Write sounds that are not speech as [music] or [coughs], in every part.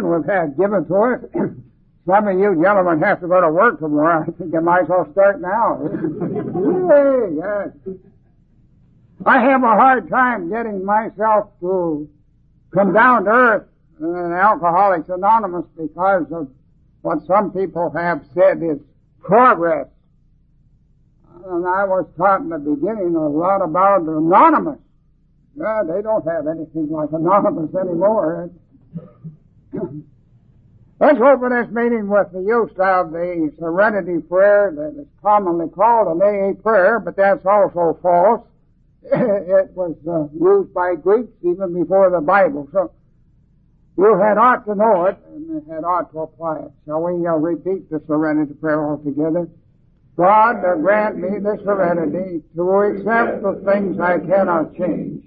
we've had given to us. [clears throat] Some of you gentlemen have to go to work tomorrow. [laughs] I think you might as well start now. [laughs] I have a hard time getting myself to come down to earth in Alcoholics Anonymous because of what some people have said is progress. And I was taught in the beginning a lot about Anonymous. Yeah, they don't have anything like Anonymous anymore. Let's open this meeting with the use of the serenity prayer that is commonly called an AA prayer, but that's also false. [coughs] it was uh, used by Greeks even before the Bible. So you had ought to know it and had ought to apply it. Shall we uh, repeat the serenity prayer all together? God, uh, grant me the serenity to accept the things I cannot change,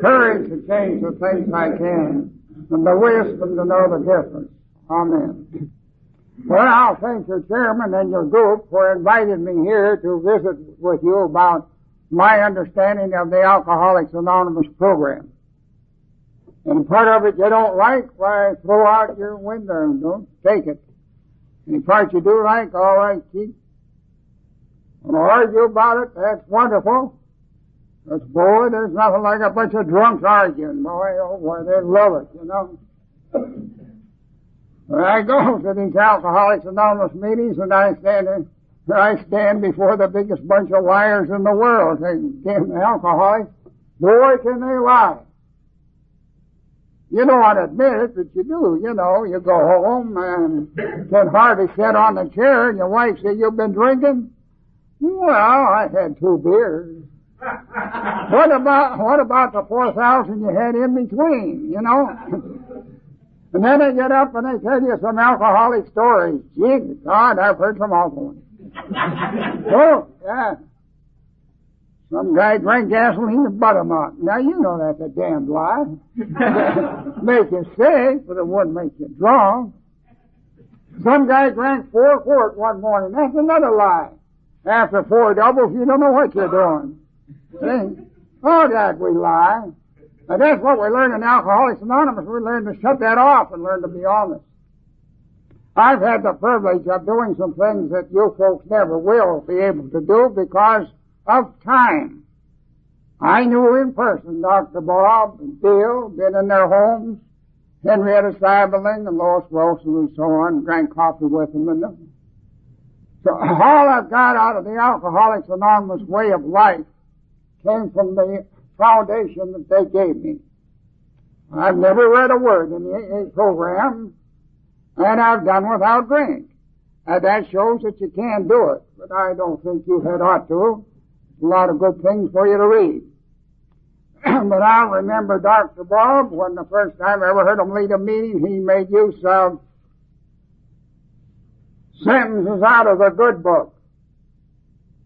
courage to change the things I can, and the wisdom to know the difference. Amen. Well, I'll thank your chairman and your group for inviting me here to visit with you about my understanding of the Alcoholics Anonymous program. And part of it you don't like, why throw out your window and don't take it. Any part you do like, all right, keep. And argue about it, that's wonderful. Boy, there's nothing like a bunch of drunks arguing. Boy, oh boy, they love it, you know. When I go to these Alcoholics Anonymous meetings and I stand there, I stand before the biggest bunch of liars in the world. They damn alcoholics. Boy, can they lie. You don't want to admit it, but you do. You know, you go home and can hardly sit on the chair and your wife says, you've been drinking? Well, I had two beers. What about, what about the 4,000 you had in between, you know? And then they get up and they tell you some alcoholic stories. Gee, God, I've heard some awful ones. oh, yeah. Some guy drank gasoline and buttermilk. Now you know that's a damned lie. [laughs] make you sick, but it wouldn't make you drunk. Some guy drank four quarts one morning. That's another lie. After four doubles, you don't know what you're doing. See? Oh, that we lie. And that's what we learn in Alcoholics Anonymous. We learn to shut that off and learn to be honest. I've had the privilege of doing some things that you folks never will be able to do because of time. I knew in person Dr. Bob and Bill, been in their homes, Henrietta Seiberling and Lois Wilson and so on, drank coffee with them and them. So all I've got out of the Alcoholics Anonymous way of life came from the foundation that they gave me. I've never read a word in the AA program, and I've done without drink. And that shows that you can do it, but I don't think you had ought to. A lot of good things for you to read. [clears throat] but I remember Dr. Bob, when the first time I ever heard him lead a meeting, he made use of sentences out of the good book.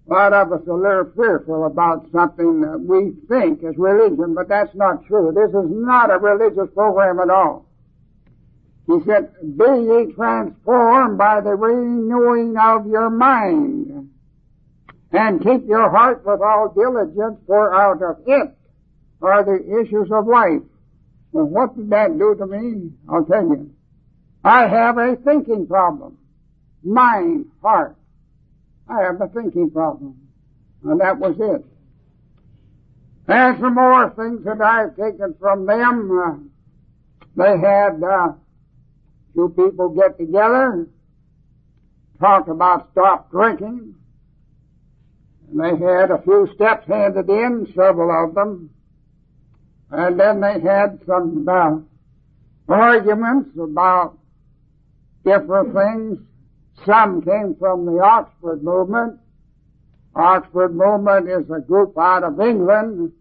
A lot of us are a little fearful about something that we think is religion, but that's not true. This is not a religious program at all. He said, Be ye transformed by the renewing of your mind, and keep your heart with all diligence, for out of it are the issues of life. Well, what did that do to me? I'll tell you. I have a thinking problem. Mind, heart. I have a thinking problem. And that was it. There's some more things that I've taken from them. Uh, they had uh, two people get together, talk about stop drinking. And they had a few steps handed in, several of them. And then they had some uh, arguments about different things. Some came from the Oxford movement. Oxford movement is a group out of England,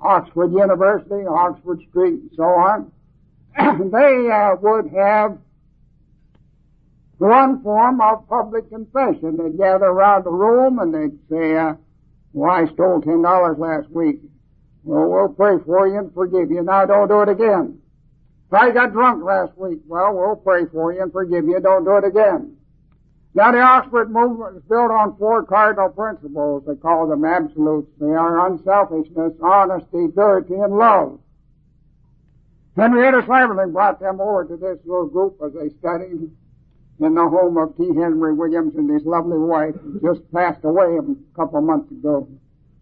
Oxford University, Oxford Street, and so on. [clears throat] they uh, would have one form of public confession. They'd gather around the room and they'd say, uh, well, I stole ten dollars last week. Well, we'll pray for you and forgive you. Now don't do it again. I got drunk last week, well, we'll pray for you and forgive you. Don't do it again. Now the Oxford movement is built on four cardinal principles. They call them absolutes. They are unselfishness, honesty, purity, and love. Henrietta Seiberling brought them over to this little group as they studied in the home of T. Henry Williams and his lovely wife, who just passed away a couple of months ago,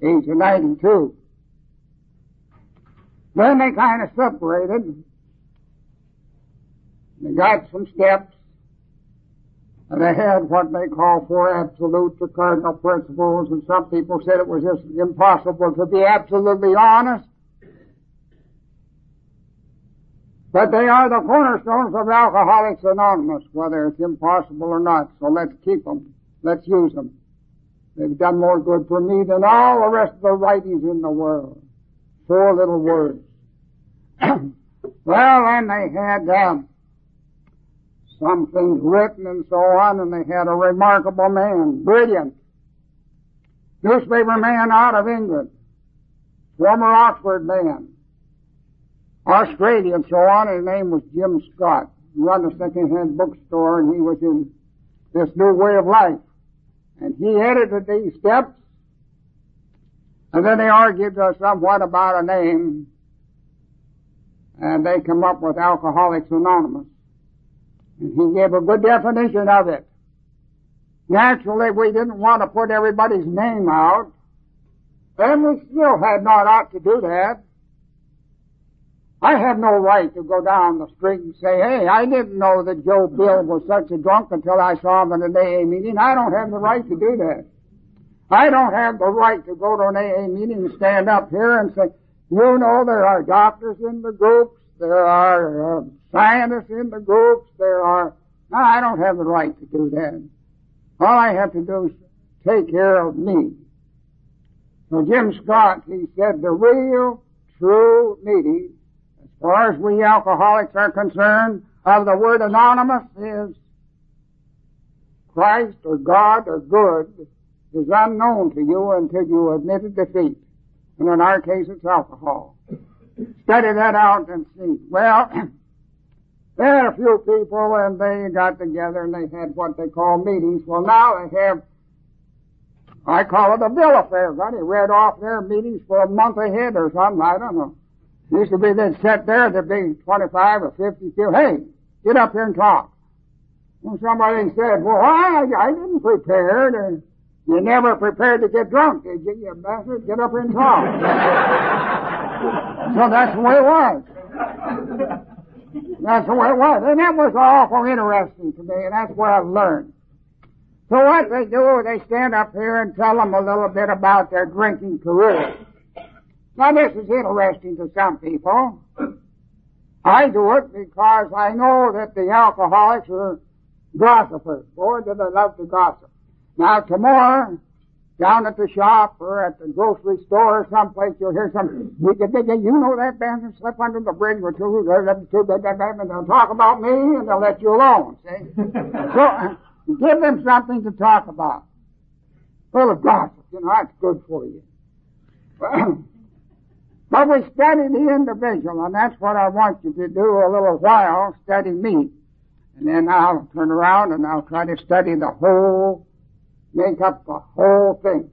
age of 92. Then they kind of separated. They got some steps. And they had what they call four absolutes or cardinal principles, and some people said it was just impossible to be absolutely honest. But they are the cornerstones of Alcoholics Anonymous, whether it's impossible or not. So let's keep them. Let's use them. They've done more good for me than all the rest of the writings in the world. Four little words. [clears throat] well, then they had um, some things written and so on, and they had a remarkable man, brilliant, newspaper man out of England, former Oxford man, Australia and so on. His name was Jim Scott. He run a second-hand bookstore, and he was in this new way of life. And he edited these steps, and then they argued uh, somewhat about a name, and they come up with Alcoholics Anonymous. He gave a good definition of it. Naturally, we didn't want to put everybody's name out, and we still had not ought to do that. I have no right to go down the street and say, hey, I didn't know that Joe Bill was such a drunk until I saw him in an AA meeting. I don't have the right to do that. I don't have the right to go to an AA meeting and stand up here and say, you know, there are doctors in the groups, there are uh, scientists in the groups, there are, no, I don't have the right to do that. All I have to do is take care of me. So Jim Scott, he said, the real, true meeting as far as we alcoholics are concerned, of the word anonymous is Christ or God or good is unknown to you until you admit defeat. And in our case, it's alcohol. Study that out and see. Well, [clears throat] there had a few people and they got together and they had what they call meetings. Well, now they have, I call it a bill of fare. Read off their meetings for a month ahead or something. I don't know. Used to be they'd sit there, there'd be 25 or 50 people. Hey, get up here and talk. And somebody said, well, I, I didn't prepare to, you never prepared to get drunk, did you, you bastard? Get up and talk. [laughs] so that's the way it was. That's the way it was. And that was awful interesting to me, and that's what I've learned. So what they do, they stand up here and tell them a little bit about their drinking career. Now this is interesting to some people. I do it because I know that the alcoholics are gossipers. Boy, do they love to gossip. Now tomorrow, down at the shop or at the grocery store or someplace, you'll hear some, you know that bastard slip under the bridge or two, and they'll talk about me and they'll let you alone, see? [laughs] so, uh, give them something to talk about. Full of gossip, you know, that's good for you. [clears throat] But we study the individual, and that's what I want you to do a little while, study me. And then I'll turn around and I'll try to study the whole, make up the whole thing.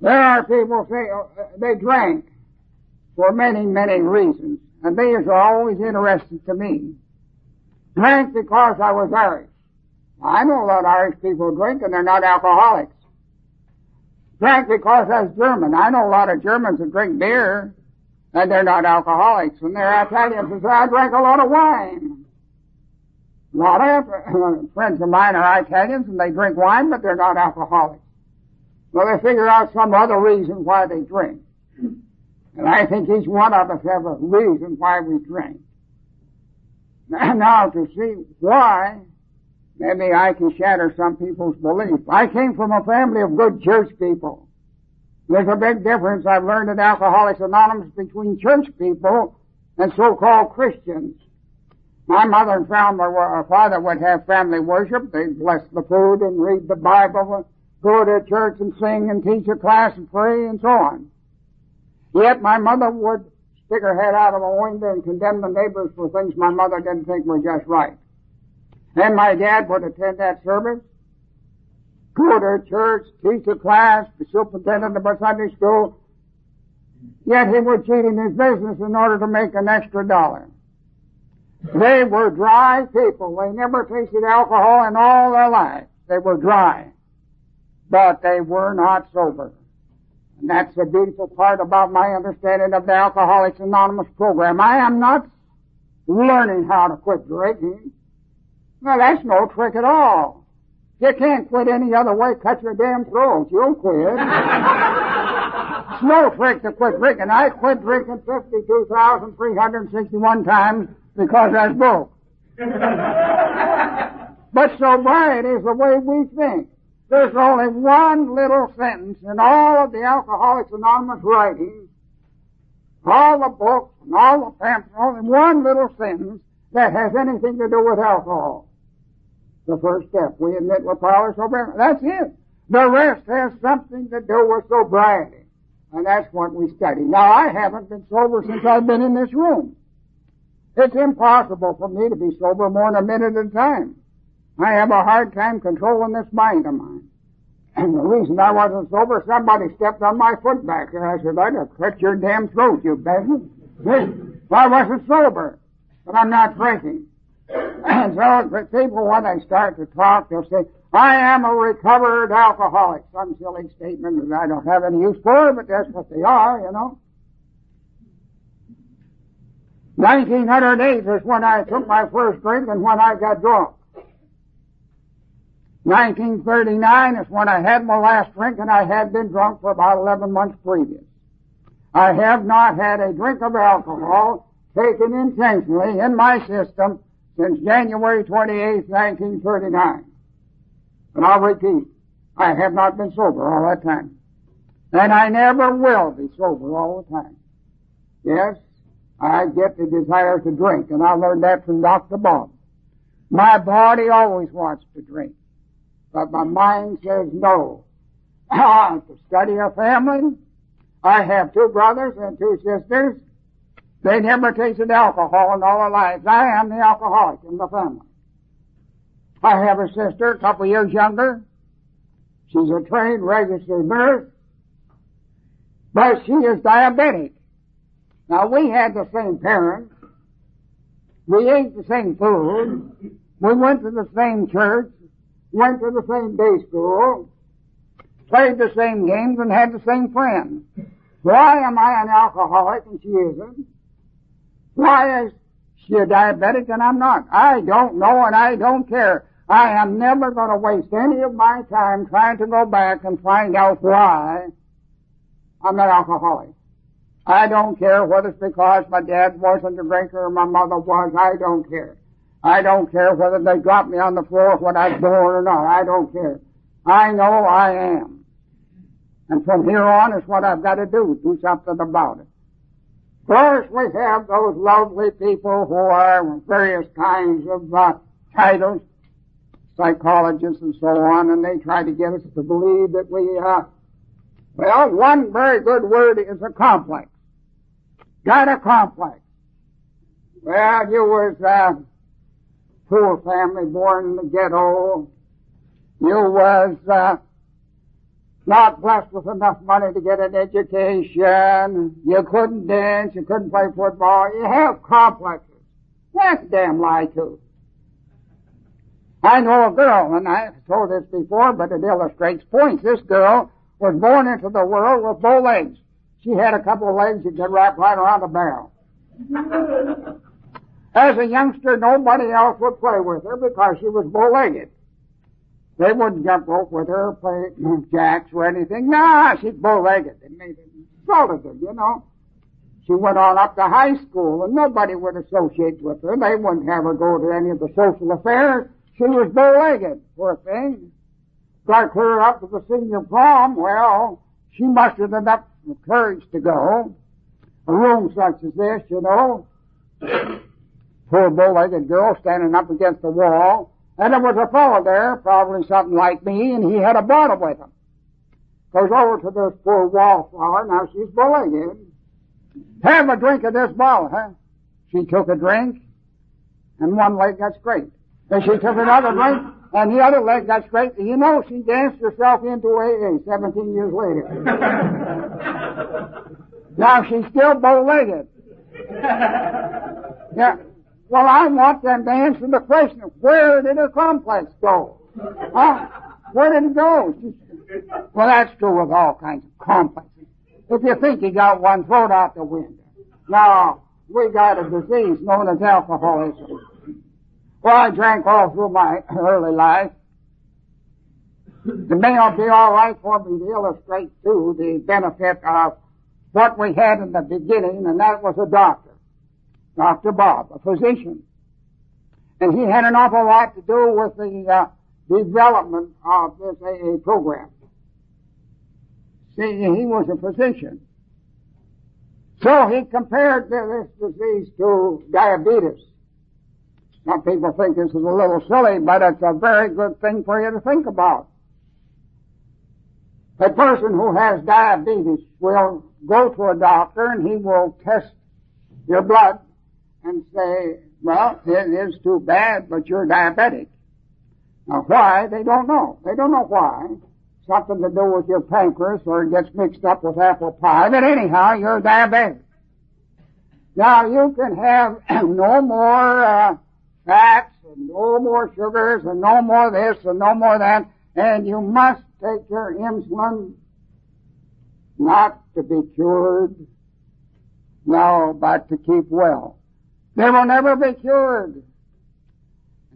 There are people say uh, they drank for many, many reasons, and these are always interesting to me. Drank because I was Irish. I know a lot of Irish people drink and they're not alcoholics drank because I was German. I know a lot of Germans that drink beer, and they're not alcoholics. And they're Italians and say, I drank a lot of wine. A lot of friends of mine are Italians and they drink wine, but they're not alcoholics. Well, they figure out some other reason why they drink. And I think each one of us have a reason why we drink. And now, to see why Maybe I can shatter some people's belief. I came from a family of good church people. There's a big difference I've learned in Alcoholics Anonymous between church people and so-called Christians. My mother and father would have family worship. They'd bless the food and read the Bible, go to church and sing and teach a class and pray and so on. Yet my mother would stick her head out of a window and condemn the neighbors for things my mother didn't think were just right. Then my dad would attend that service, go to church, teach a class, be superintendent of a Sunday school, Yet he would cheat in his business in order to make an extra dollar. They were dry people. They never tasted alcohol in all their lives. They were dry. But they were not sober. And that's the beautiful part about my understanding of the Alcoholics Anonymous program. I am not learning how to quit drinking. Well, that's no trick at all. You can't quit any other way. Cut your damn throat. You'll quit. it's no trick to quit drinking. I quit drinking 52,361 times because was broke. [laughs] but sobriety is the way we think. There's only one little sentence in all of the Alcoholics Anonymous writings, all the books and all the pamphlets, only one little sentence that has anything to do with alcohol. The first step. We admit we're powerless sobriety. That's it. The rest has something to do with sobriety. And that's what we study. Now, I haven't been sober since I've been in this room. It's impossible for me to be sober more than a minute at a time. I have a hard time controlling this mind of mine. [clears throat] And the reason I wasn't sober, somebody stepped on my foot back there. I said, I'd have cut your damn throat, you bastard. [laughs] I wasn't sober, but I'm not drinking. [clears throat] And so people, when they start to talk, they'll say, I am a recovered alcoholic. Some silly statement that I don't have any use for, but that's what they are, you know. 1908 is when I took my first drink and when I got drunk. 1939 is when I had my last drink and I had been drunk for about 11 months previous. I have not had a drink of alcohol taken intentionally in my system since January 28, 1939. And I'll repeat, I have not been sober all that time. And I never will be sober all the time. Yes, I get the desire to drink, and I learned that from Dr. Bob. My body always wants to drink, but my mind says no. [laughs] Ah, to study a family, I have two brothers and two sisters. They never tasted alcohol in all their lives. I am the alcoholic in the family. I have a sister, a couple years younger. She's a trained registered nurse, but she is diabetic. Now we had the same parents. We ate the same food. We went to the same church. Went to the same day school. Played the same games and had the same friends. Why am I an alcoholic and she isn't? Why is she a diabetic and I'm not? I don't know and I don't care. I am never going to waste any of my time trying to go back and find out why I'm an alcoholic. I don't care whether it's because my dad wasn't a drinker or my mother was. I don't care. I don't care whether they dropped me on the floor when I was born or not. I don't care. I know I am. And from here on is what I've got to do, do something about it. First, we have those lovely people who are various kinds of uh, titles, psychologists and so on, and they try to get us to believe that we, uh, well, one very good word is a complex got a complex. Well, you was a poor family born in the ghetto. You was uh, not blessed with enough money to get an education. You couldn't dance. You couldn't play football. You have complexes. That's a damn lie too. I know a girl, and I've told this before, but it illustrates points. This girl was born into the world with bow legs. She had a couple of legs that could wrap right around the barrel. As a youngster, nobody else would play with her because she was bow-legged. They wouldn't jump rope with her, play [clears throat] jacks or anything. Nah, she's bow-legged. They made it insulted her, you know. She went on up to high school and nobody would associate with her. They wouldn't have her go to any of the social affairs. She was bow-legged, poor thing. Got her up to the senior prom, well, she mustered enough courage to go. A room such as this, you know. [coughs] Poor bow-legged girl standing up against the wall. And there was a fellow there, probably something like me, and he had a bottle with him. Goes over to this poor wallflower. Now she's bow-legged. Have a drink of this bottle, huh? She took a drink, and one leg got straight. Then she took another drink, and the other leg got straight. You know, she danced herself into AA 17 years later. [laughs] Now she's still bow-legged. [laughs] yeah. Well, I want them to answer the question, where did her complex go? Huh? Where did it go? Well, that's true with all kinds of complexes. If you think you got one, throw it out the window. Now, we got a disease known as alcoholism. Well, I drank all through my [clears throat] early life. It may not be all right for me to illustrate, too, the benefit of what we had in the beginning, and that was a doctor. Dr. Bob, a physician. And he had an awful lot to do with the uh, development of this AA program. See, he was a physician. So he compared this disease to diabetes. Some people think this is a little silly, but it's a very good thing for you to think about. A person who has diabetes will go to a doctor and he will test your blood and say, well, it is too bad, but you're diabetic. Now why? They don't know. They don't know why. Something to do with your pancreas or it gets mixed up with apple pie, but anyhow, you're diabetic. Now you can have [clears throat] no more, uh, fats and no more sugars and no more this and no more that, and you must take your insulin not to be cured, no, but to keep well. They will never be cured.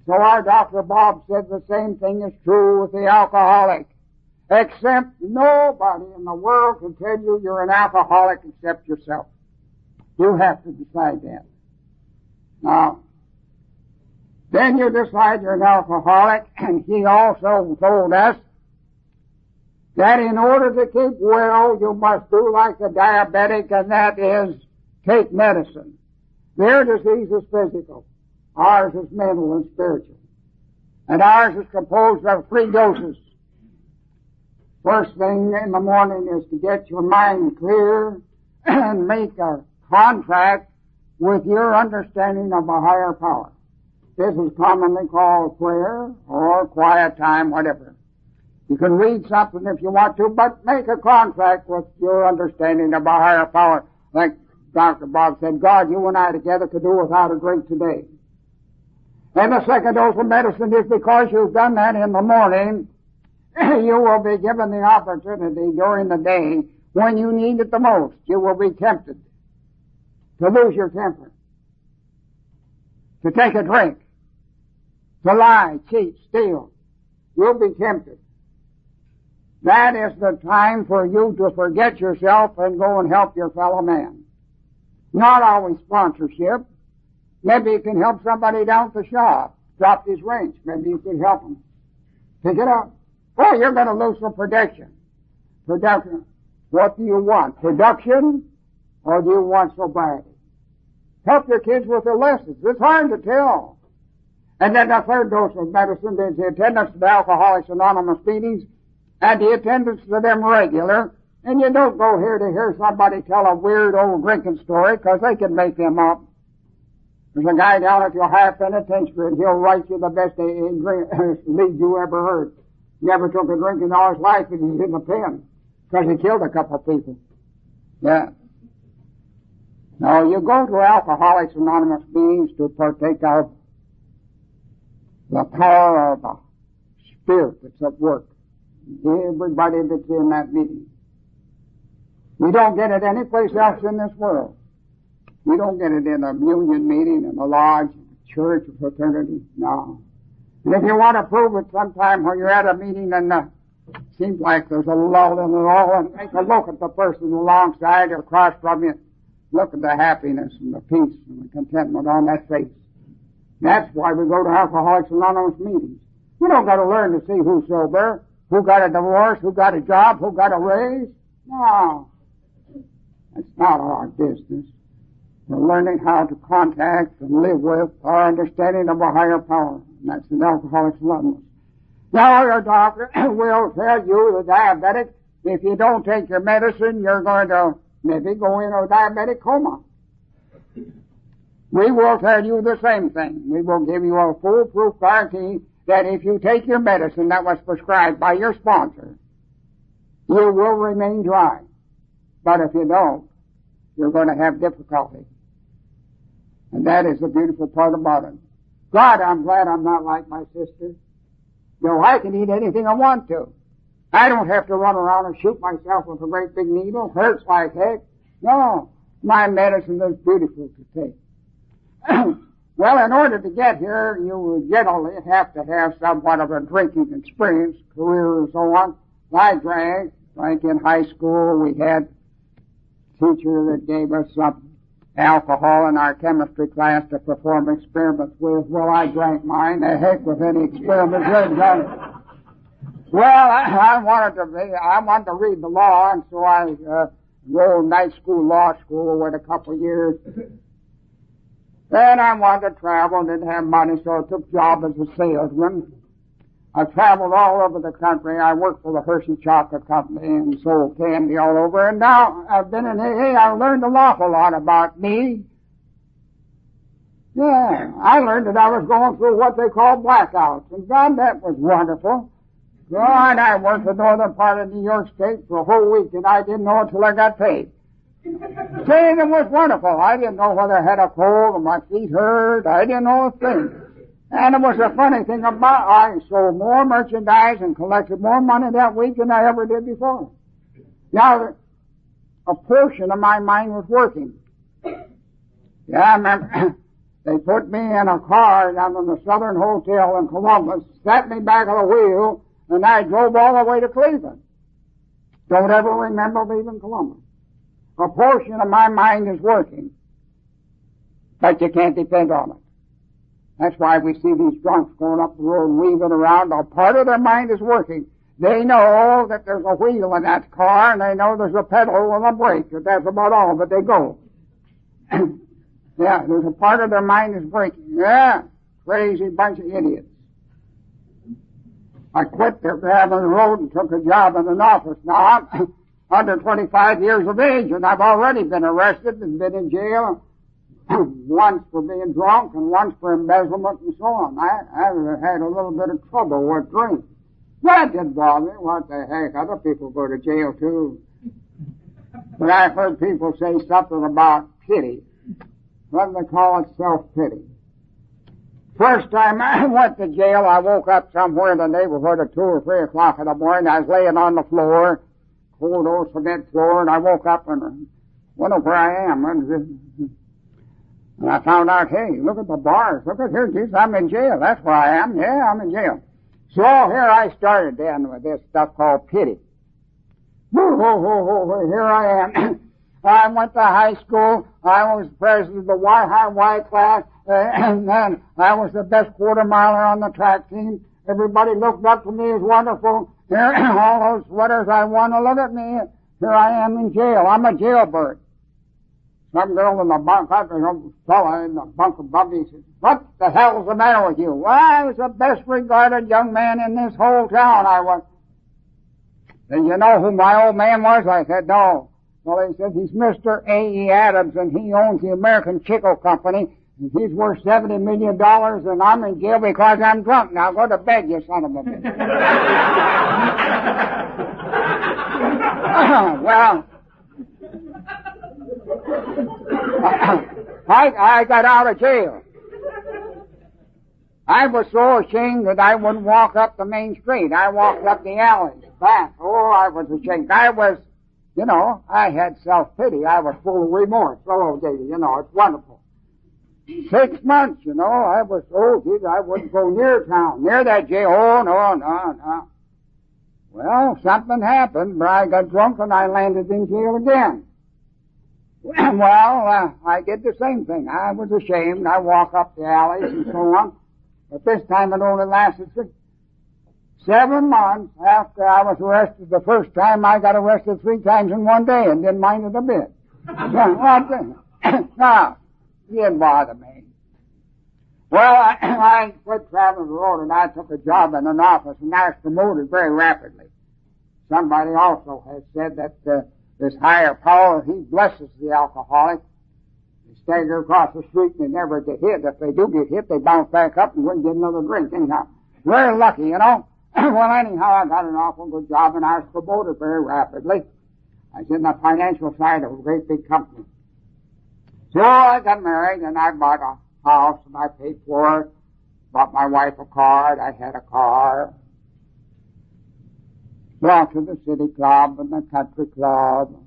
So our Dr. Bob said the same thing is true with the alcoholic. Except nobody in the world can tell you you're an alcoholic except yourself. You have to decide that. Now, then you decide you're an alcoholic, and he also told us that in order to keep well, you must do like a diabetic, and that is take medicine. Their disease is physical. Ours is mental and spiritual. And ours is composed of three doses. First thing in the morning is to get your mind clear and make a contract with your understanding of a higher power. This is commonly called prayer or quiet time, whatever. You can read something if you want to, but make a contract with your understanding of a higher power. Like Dr. Bob said, God, you and I together could do without a drink today. And the second dose of medicine is because you've done that in the morning, [clears throat] you will be given the opportunity during the day when you need it the most. You will be tempted to lose your temper, to take a drink, to lie, cheat, steal. You'll be tempted. That is the time for you to forget yourself and go and help your fellow man. Not always sponsorship. Maybe you can help somebody down at the shop. Drop his wrench. Maybe you can help him. Pick it up. Oh, you're going to lose some production. Production. What do you want? Production? Or do you want sobriety? Help your kids with their lessons. It's hard to tell. And then the third dose of medicine is the attendance to the Alcoholics Anonymous meetings and the attendance to them regular and you don't go here to hear somebody tell a weird old drinking story, because they can make them up. There's a guy down at your higher penitentiary, and he'll write you the best [laughs] lead you ever heard. Never took a drink in all his life, and he's in the pen, because he killed a couple of people. Yeah. Now, you go to Alcoholics Anonymous meetings to partake of the power of the Spirit that's at work. Everybody that's in that meeting. We don't get it anyplace else in this world. We don't get it in a union meeting, in a lodge, a church, a fraternity. No. And if you want to prove it sometime when you're at a meeting and uh, seems like there's a lull in it all, and take a look at the person alongside or across from you. Look at the happiness and the peace and the contentment on that face. That's why we go to Alcoholics Anonymous meetings. We don't got to learn to see who's sober, who got a divorce, who got a job, who got a raise. No. That's not our business. We're learning how to contact and live with our understanding of a higher power. And that's in Alcoholics Anonymous. Now your doctor [coughs] will tell you, the diabetic, if you don't take your medicine, you're going to maybe go in a diabetic coma. We will tell you the same thing. We will give you a foolproof guarantee that if you take your medicine that was prescribed by your sponsor, you will remain dry. But if you don't, you're going to have difficulty. And that is the beautiful part about it. God, I'm glad I'm not like my sister. Know, I can eat anything I want to. I don't have to run around and shoot myself with a great big needle. Hurts like heck. No, my medicine is beautiful to take. [clears throat] well, in order to get here, you generally have to have somewhat of a drinking experience, career and so on. I drank, drank in high school. We had a teacher that gave us some alcohol in our chemistry class to perform experiments with. Well, I drank mine. The heck with any experiments they've done. Well, I, I wanted to be, I wanted to read the law, and so I uh, enrolled night school law school with a couple of years. Then I wanted to travel, didn't have money, so I took a job as a salesman. I traveled all over the country. I worked for the Hershey Chocolate Company and sold candy all over. And now I've been in AA. I learned an awful lot about me. Yeah, I learned that I was going through what they call blackouts. And God, that was wonderful. God, I worked the northern part of New York State for a whole week and I didn't know until I got paid. It was wonderful. I didn't know whether I had a cold or my feet hurt. I didn't know a thing. And it was a funny thing about I sold more merchandise and collected more money that week than I ever did before. Now, a portion of my mind was working. Yeah, I remember [coughs] they put me in a car down in the Southern Hotel in Columbus, set me back on the wheel, and I drove all the way to Cleveland. Don't ever remember leaving Columbus. A portion of my mind is working, but you can't depend on it. That's why we see these drunks going up the road weaving around. A part of their mind is working. They know that there's a wheel in that car and they know there's a pedal and a brake, but that's about all, but they go. [clears throat] yeah, there's a part of their mind is breaking. Yeah, crazy bunch of idiots. I quit driving the road and took a job in an office. Now I'm [clears throat] under 25 years of age and I've already been arrested and been in jail [clears throat] once for being drunk and once for embezzlement and so on. I, I had a little bit of trouble with drink. That didn't bother me. What the heck? Other people go to jail too. But I've heard people say something about pity. Do they call it? Self-pity. First time I [laughs] went to jail, I woke up somewhere in the neighborhood at two or three o'clock in the morning. I was laying on the floor, cold old cement floor, and I woke up and uh, wondered where I am. Uh, and I found out, hey, look at the bars. Look at here, Jesus, I'm in jail. That's where I am. Yeah, I'm in jail. So here I started then with this stuff called pity. Whoa, whoa, whoa, whoa, here I am. [clears throat] I went to high school. I was president of the Y High Y class, uh, [clears throat] and then I was the best quarter miler on the track team. Everybody looked up to me as wonderful. Here, [clears throat] all those sweaters I won. To look at me. Here I am in jail. I'm a jailbird. Some girl in the bunk, some fella in the bunk above me said, what the hell's the matter with you? Well, I was the best regarded young man in this whole town. I was. Did you know who my old man was? I said, no. Well, he said, he's Mr. A.E. Adams and he owns the American Chicle Company. And he's worth seventy million dollars and I'm in jail because I'm drunk. Now go to bed, you son of a bitch. [laughs] [laughs] well, I, I got out of jail. I was so ashamed that I wouldn't walk up the main street. I walked up the alleys back. Oh, I was ashamed. I was, you know, I had self-pity. I was full of remorse. Oh, Davy, you know, it's wonderful. Six months, you know, I was, oh, geez, I wouldn't go near town, near that jail. Oh, no, no, no. Well, something happened, but I got drunk and I landed in jail again. [clears throat] well, uh, I did the same thing. I was ashamed. I walk up the alleys and so on. But this time it only lasted six, seven months after I was arrested. The first time I got arrested three times in one day and didn't mind it a bit. [laughs] [clears throat] now, it didn't bother me. Well, I, [clears throat] I quit traveling the road and I took a job in an office and I was promoted very rapidly. Somebody also has said that uh, this higher power, he blesses the alcoholic. They stagger across the street and they never get hit. If they do get hit, they bounce back up and wouldn't get another drink anyhow. Very lucky, you know. [clears throat] well, anyhow, I got an awful good job and I was promoted very rapidly. I was in the financial side of a great big company. So I got married and I bought a house and I paid for it. Bought my wife a car. I had a car. Belonged to the city club and the country club.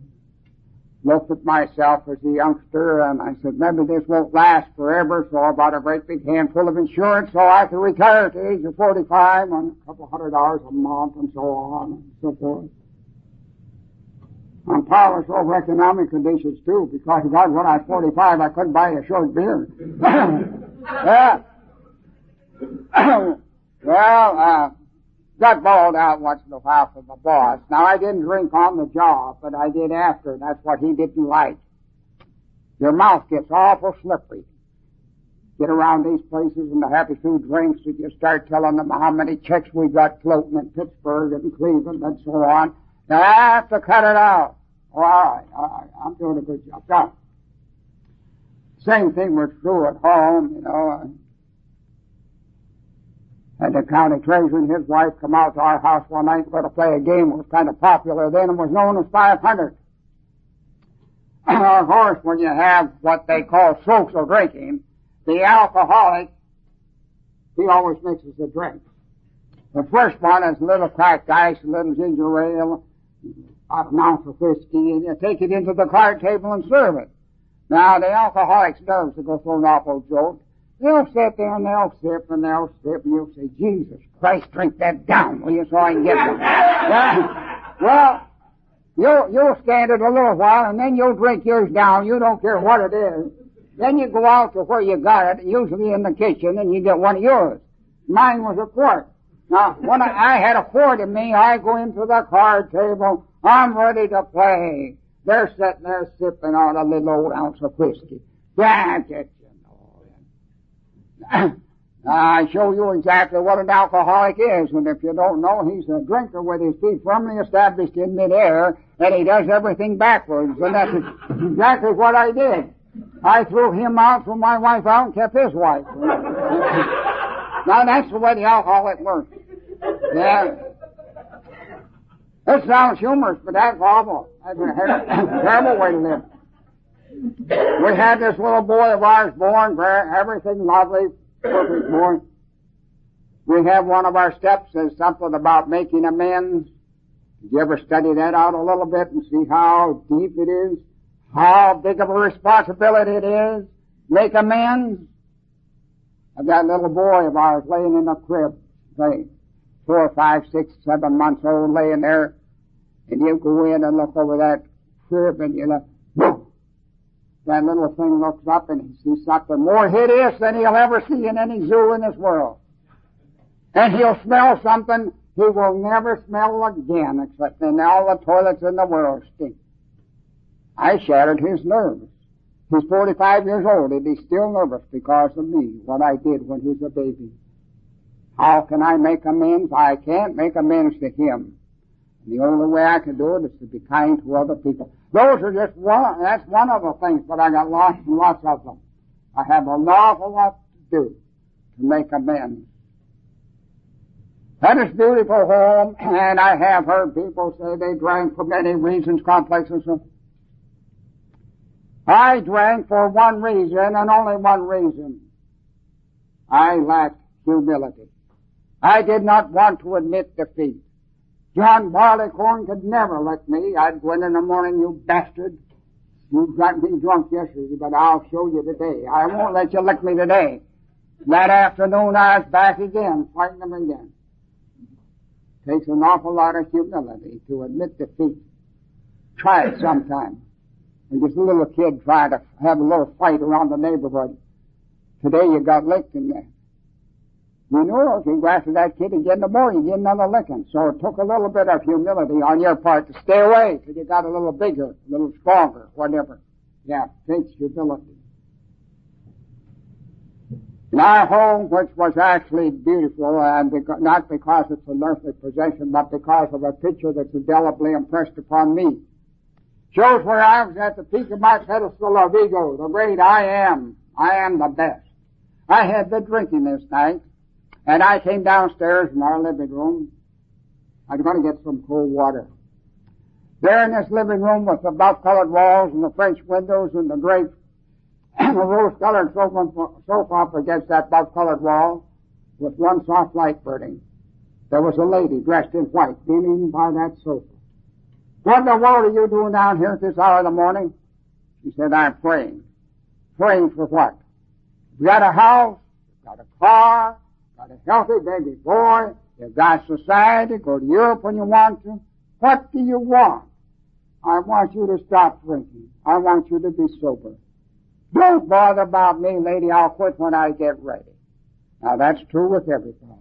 Looked at myself as a youngster and I said, maybe this won't last forever, so I bought a great big handful of insurance so I could retire at the age of 45 on a couple hundred dollars a month and so on and so forth. I'm powerless over economic conditions too, because God, when I was 45, I couldn't buy a short beer. [coughs] yeah. [coughs] well, uh, got bawled out once in a while from the boss. Now I didn't drink on the job, but I did after. That's what he didn't like. Your mouth gets awful slippery. Get around these places and the happy food drinks and you start telling them how many checks we got floating in Pittsburgh and Cleveland and so on. Now I have to cut it out. Oh, all right, all right. I'm doing a good job. Done. Same thing was true at home, you know. Uh, had the county treasurer and his wife come out to our house one night for to play a game that was kind of popular then and was known as 500. of course, when you have what they call social drinking, the alcoholic, he always mixes the drink. The first one is a little cracked ice, a little ginger ale, ounce of whiskey, and you take it into the card table and serve it. Now, the alcoholic's nerves will go through an awful jolt. They'll sit there and they'll sip and they'll sip and you'll say, Jesus Christ, drink that down, will you, so I can get it. [laughs] yeah. Well, you'll, you'll stand it a little while and then you'll drink yours down. You don't care what it is. Then you go out to where you got it, usually in the kitchen, and you get one of yours. Mine was a quart. Now, when I, I had a quart in me, I go into the card table. I'm ready to play. They're sitting there sipping on a little old ounce of whiskey. That's it. [clears throat] I show you exactly what an alcoholic is, and if you don't know, he's a drinker with his feet firmly established in midair, and he does everything backwards, and that's exactly what I did. I threw him out, threw my wife out, and kept his wife. [laughs] now that's the way the alcoholic works. Yeah. It sounds humorous, but that's awful. That's a [coughs] terrible way to live. We had this little boy of ours born, everything lovely, perfect boy. We have one of our steps says something about making amends. Did you ever study that out a little bit and see how deep it is? How big of a responsibility it is? Make amends? Got a little boy of ours laying in a crib, say, four, five, six, seven months old, laying there, and you go in and look over that crib and you look, boom. that little thing looks up and he sees something more hideous than he'll ever see in any zoo in this world. And he'll smell something he will never smell again except in all the toilets in the world stink. I shattered his nerves. He's 45 years old and he's still nervous because of me, what I did when he was a baby. How can I make amends? I can't make amends to him. The only way I can do it is to be kind to other people. Those are just one, that's one of the things, but I got lots and lots of them. I have an awful lot to do to make amends. That is beautiful home, and I have heard people say they drank for many reasons, complexes. I drank for one reason and only one reason. I lacked humility. I did not want to admit defeat. John Barleycorn could never lick me. I'd go in in the morning, you bastard. You got me drunk yesterday, but I'll show you today. I won't let you lick me today. That afternoon I was back again, fighting them again. Takes an awful lot of humility to admit defeat. Try it sometime. And just a little kid trying to have a little fight around the neighborhood. Today you got licked in there. You know, if you go after that kid again tomorrow, you get another licking. So it took a little bit of humility on your part to stay away till you got a little bigger, a little stronger, whatever. Yeah, takes humility. In our home, which was actually beautiful, and because, not because it's an earthly possession, but because of a picture that's indelibly impressed upon me, shows where I was at the peak of my pedestal of ego, the great I am. I am the best. I had the drinking this night, and I came downstairs in our living room. I was going to get some cold water. There in this living room with the buff colored walls and the French windows and the drapes, [clears throat] the rose-colored sofa, sofa up against that buff-colored wall with one soft light burning. There was a lady dressed in white beaming by that sofa. What in the world are you doing down here at this hour of the morning? She said, I'm praying. Praying for what? You got a house, You got a car, got a healthy baby boy, you've got society, go to Europe when you want to. What do you want? I want you to stop drinking. I want you to be sober. Don't bother about me, lady. I'll quit when I get ready. Now that's true with everybody.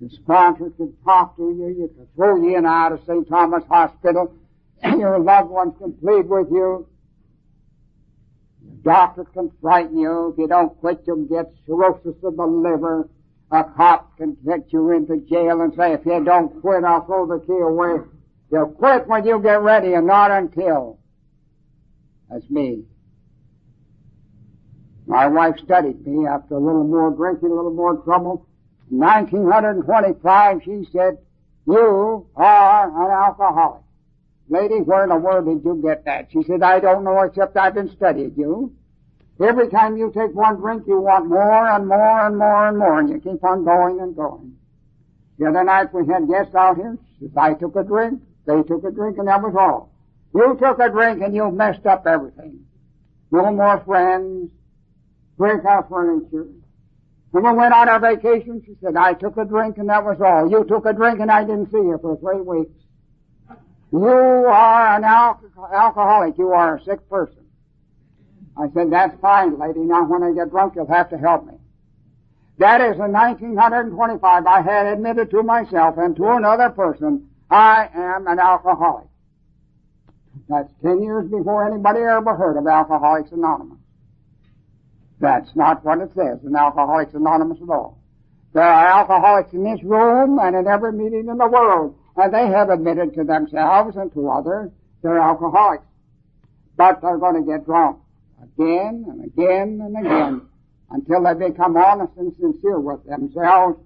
Your sponsor can talk to you. You can throw you in and out of St. Thomas Hospital. [clears throat] Your loved ones can plead with you. Your doctor can frighten you. If you don't quit, you'll get cirrhosis of the liver. A cop can get you into jail and say, if you don't quit, I'll throw the key away. You'll quit when you get ready and not until. That's me. My wife studied me after a little more drinking, a little more trouble. In 1925, she said, you are an alcoholic. Lady, where in the world did you get that? She said, I don't know except I've been studying you. Every time you take one drink, you want more and more and more and more, and you keep on going and going. The other night we had guests out here. I took a drink, they took a drink, and that was all. You took a drink and you messed up everything. No more friends, break our furniture. And we went on our vacation, she said, I took a drink and that was all. You took a drink and I didn't see you for three weeks. You are an al- alcoholic. You are a sick person. I said, that's fine, lady. Now when I get drunk, you'll have to help me. That is in 1925. I had admitted to myself and to another person, I am an alcoholic. That's ten years before anybody ever heard of Alcoholics Anonymous. That's not what it says in Alcoholics Anonymous at all. There are alcoholics in this room and in every meeting in the world, and they have admitted to themselves and to others they're alcoholics. But they're going to get drunk again and again and again until they become honest and sincere with themselves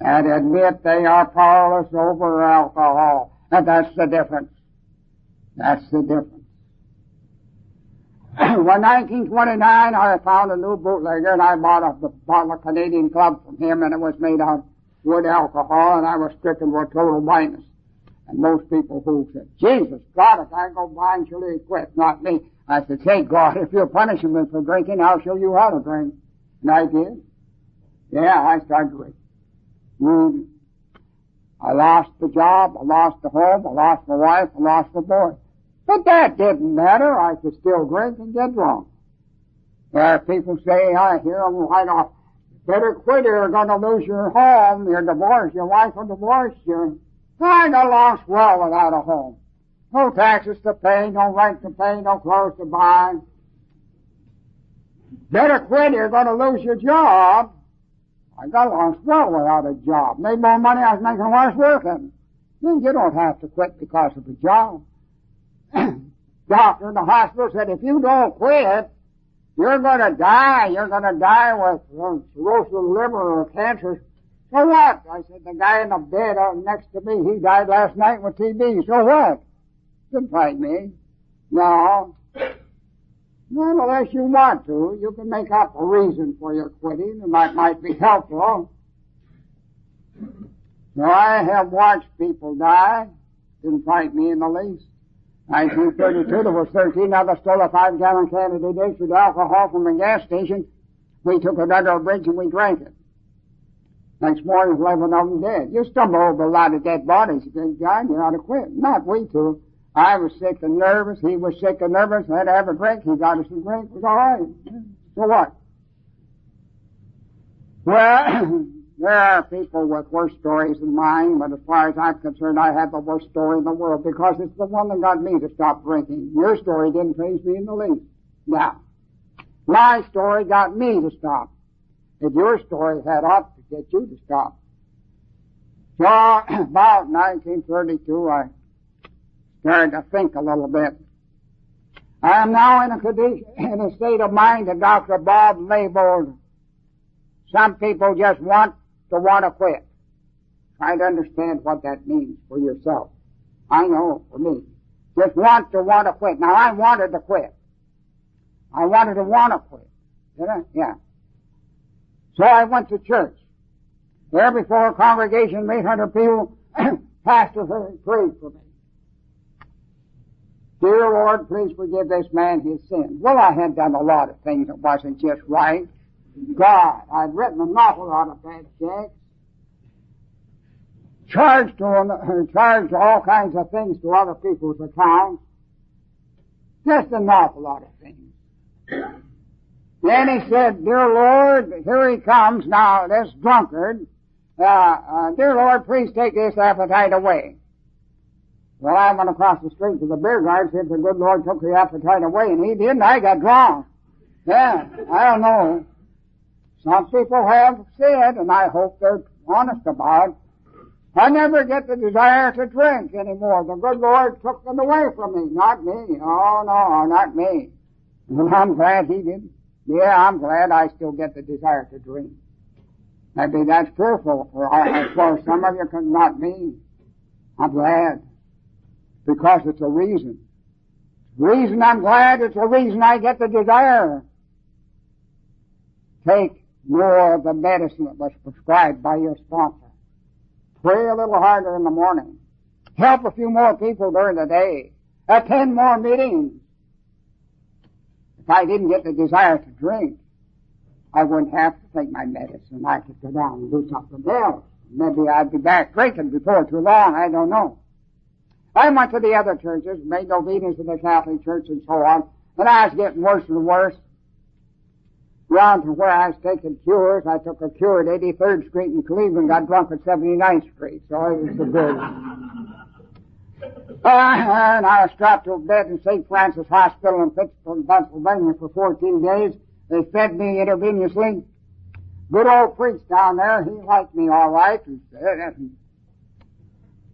and admit they are powerless over alcohol. And that's the difference. That's the difference. [clears throat] when 1929, I found a new bootlegger and I bought a bottle of Canadian Club from him and it was made of wood alcohol and I was stricken with total blindness. And most people who said, Jesus, God, if I go blind, surely quit, not me. I said, say, God, if you're punishing me for drinking, I'll show you how to drink. And I did. Yeah, I started drinking. Mm. I lost the job, I lost the home, I lost my wife, I lost the boy. But that didn't matter. I could still drink and get drunk. There people say, I hear them right off, better quit or you're going to lose your home, your divorce, your wife will divorce you. I got lost well without a home. No taxes to pay, no rent to pay, no clothes to buy. Better quit you're going to lose your job. I got along swell without a job. Made more money I was making while I was working. Then you don't have to quit because of a job. [clears throat] Doctor in the hospital said, if you don't quit, you're going to die. You're going to die with uh, cirrhosis of the liver or cancer. So what? I said, the guy in the bed next to me, he died last night with TB. So what? Didn't fight me. No. Well, unless you want to, you can make up a reason for your quitting, and that might be helpful. So I have watched people die. Didn't fight me in the least. 1932, there was 13 of us stole a five-gallon can of distilled alcohol from a gas station. We took it under a bridge and we drank it. Next morning, 11 of them dead. You stumble over a lot of dead bodies. You think, God, you ought to quit. Not we two. I was sick and nervous. He was sick and nervous. I had to have a drink. He got us a drink. It was all right. So what? Well, [clears throat] there are people with worse stories than mine, but as far as I'm concerned, I have the worst story in the world because it's the one that got me to stop drinking. Your story didn't faze me in the least. Now, my story got me to stop. If your story had ought get you to stop. So, [clears throat] about 1932, I started to think a little bit. I am now in a condition, in a state of mind that Dr. Bob labeled some people just want to want to quit. Try to understand what that means for yourself. I know for me. Just want to want to quit. Now I wanted to quit. I wanted to want to quit. Did I? Yeah. So I went to church. There before a congregation of 800 people, pastor prayed for me. Dear Lord, please forgive this man his sins. Well, I had done a lot of things that wasn't just right. God, I'd written an awful lot of bad checks. Charged them, uh, [laughs] charged all kinds of things to other people's accounts. Just an awful lot of things. Then he said, Dear Lord, here he comes now, this drunkard. Uh, uh, dear Lord, please take this appetite away. Well, I went across the street to the beer garden, said the good Lord took the appetite away, and he did, and I got drunk. Yeah, I don't know. Some people have said, and I hope they're honest about it, I never get the desire to drink anymore. The good Lord took them away from me, not me. Oh no, not me. And I'm glad he didn't. Yeah, I'm glad I still get the desire to drink. Maybe that's fearful for, for some of you, could not me. I'm glad. Because it's a reason. Reason I'm glad, it's a reason I get the desire. Take more of the medicine that was prescribed by your sponsor. Pray a little harder in the morning. Help a few more people during the day. Attend more meetings. If I didn't get the desire to drink, I wouldn't have to take my medicine. I could go down and do something else. Maybe I'd be back drinking before too long. I don't know. I went to the other churches, made obedience to the Catholic Church and so on, and I was getting worse and worse. Round to where I was taking cures, I took a cure at 83rd Street in Cleveland, got drunk at 79th Street, so it was a good. [laughs] Uh, and I was strapped to a bed in St. Francis Hospital in Pittsburgh, Pennsylvania for 14 days. They fed me intravenously. Good old priest down there, he liked me all right. And,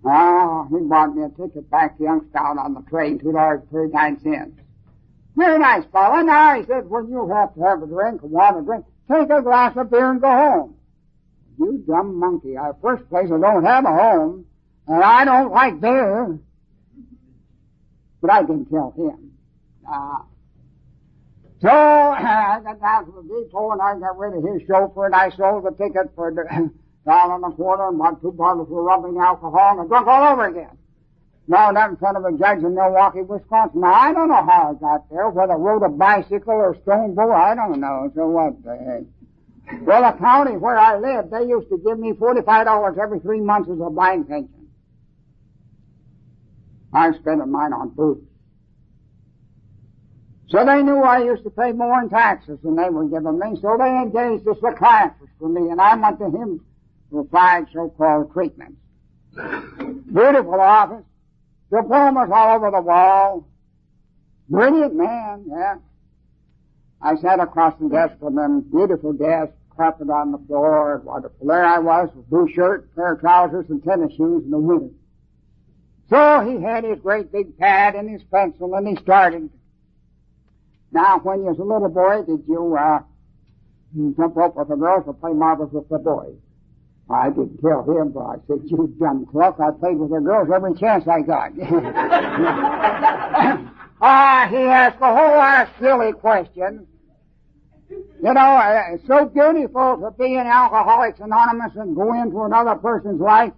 Oh, he bought me a ticket back to Youngstown on the train, two dollars thirty nine cents. Very nice fellow. Now he said, when you have to have a drink or want a drink, take a glass of beer and go home. You dumb monkey. I first place I don't have a home, and I don't like beer. But I didn't tell him. Uh, so I got down to the depot and I got rid of his chauffeur and I sold the ticket for the [clears throat] dollar and a quarter and bought two bottles of rubbing alcohol and I drunk all over again. Now that in front of a judge in Milwaukee, Wisconsin. Now I don't know how I got there, whether I rode a bicycle or a stone bull, I don't know. So what the heck? Well, the county where I lived, they used to give me $45 every three months as a blind pension. I spent mine on booze. So they knew I used to pay more in taxes than they were giving me, so they engaged a psychiatrist for me, and I went to him for five so-called treatments. Beautiful office, diplomas all over the wall, brilliant man, yeah. I sat across the desk from them, beautiful desk, carpet on the floor, wonderful. There I was, with blue shirt, pair of trousers, and tennis shoes in the winter. So he had his great big pad and his pencil, and he started. Now, when you was a little boy, did you, uh, jump up with the girls or play marbles with the boys? I didn't tell him, but I said, you dumb cluck, I played with the girls every chance I got. [laughs] ah, he asked a whole lot of silly questions. You know, uh, it's so beautiful to be in Alcoholics Anonymous and go into another person's life.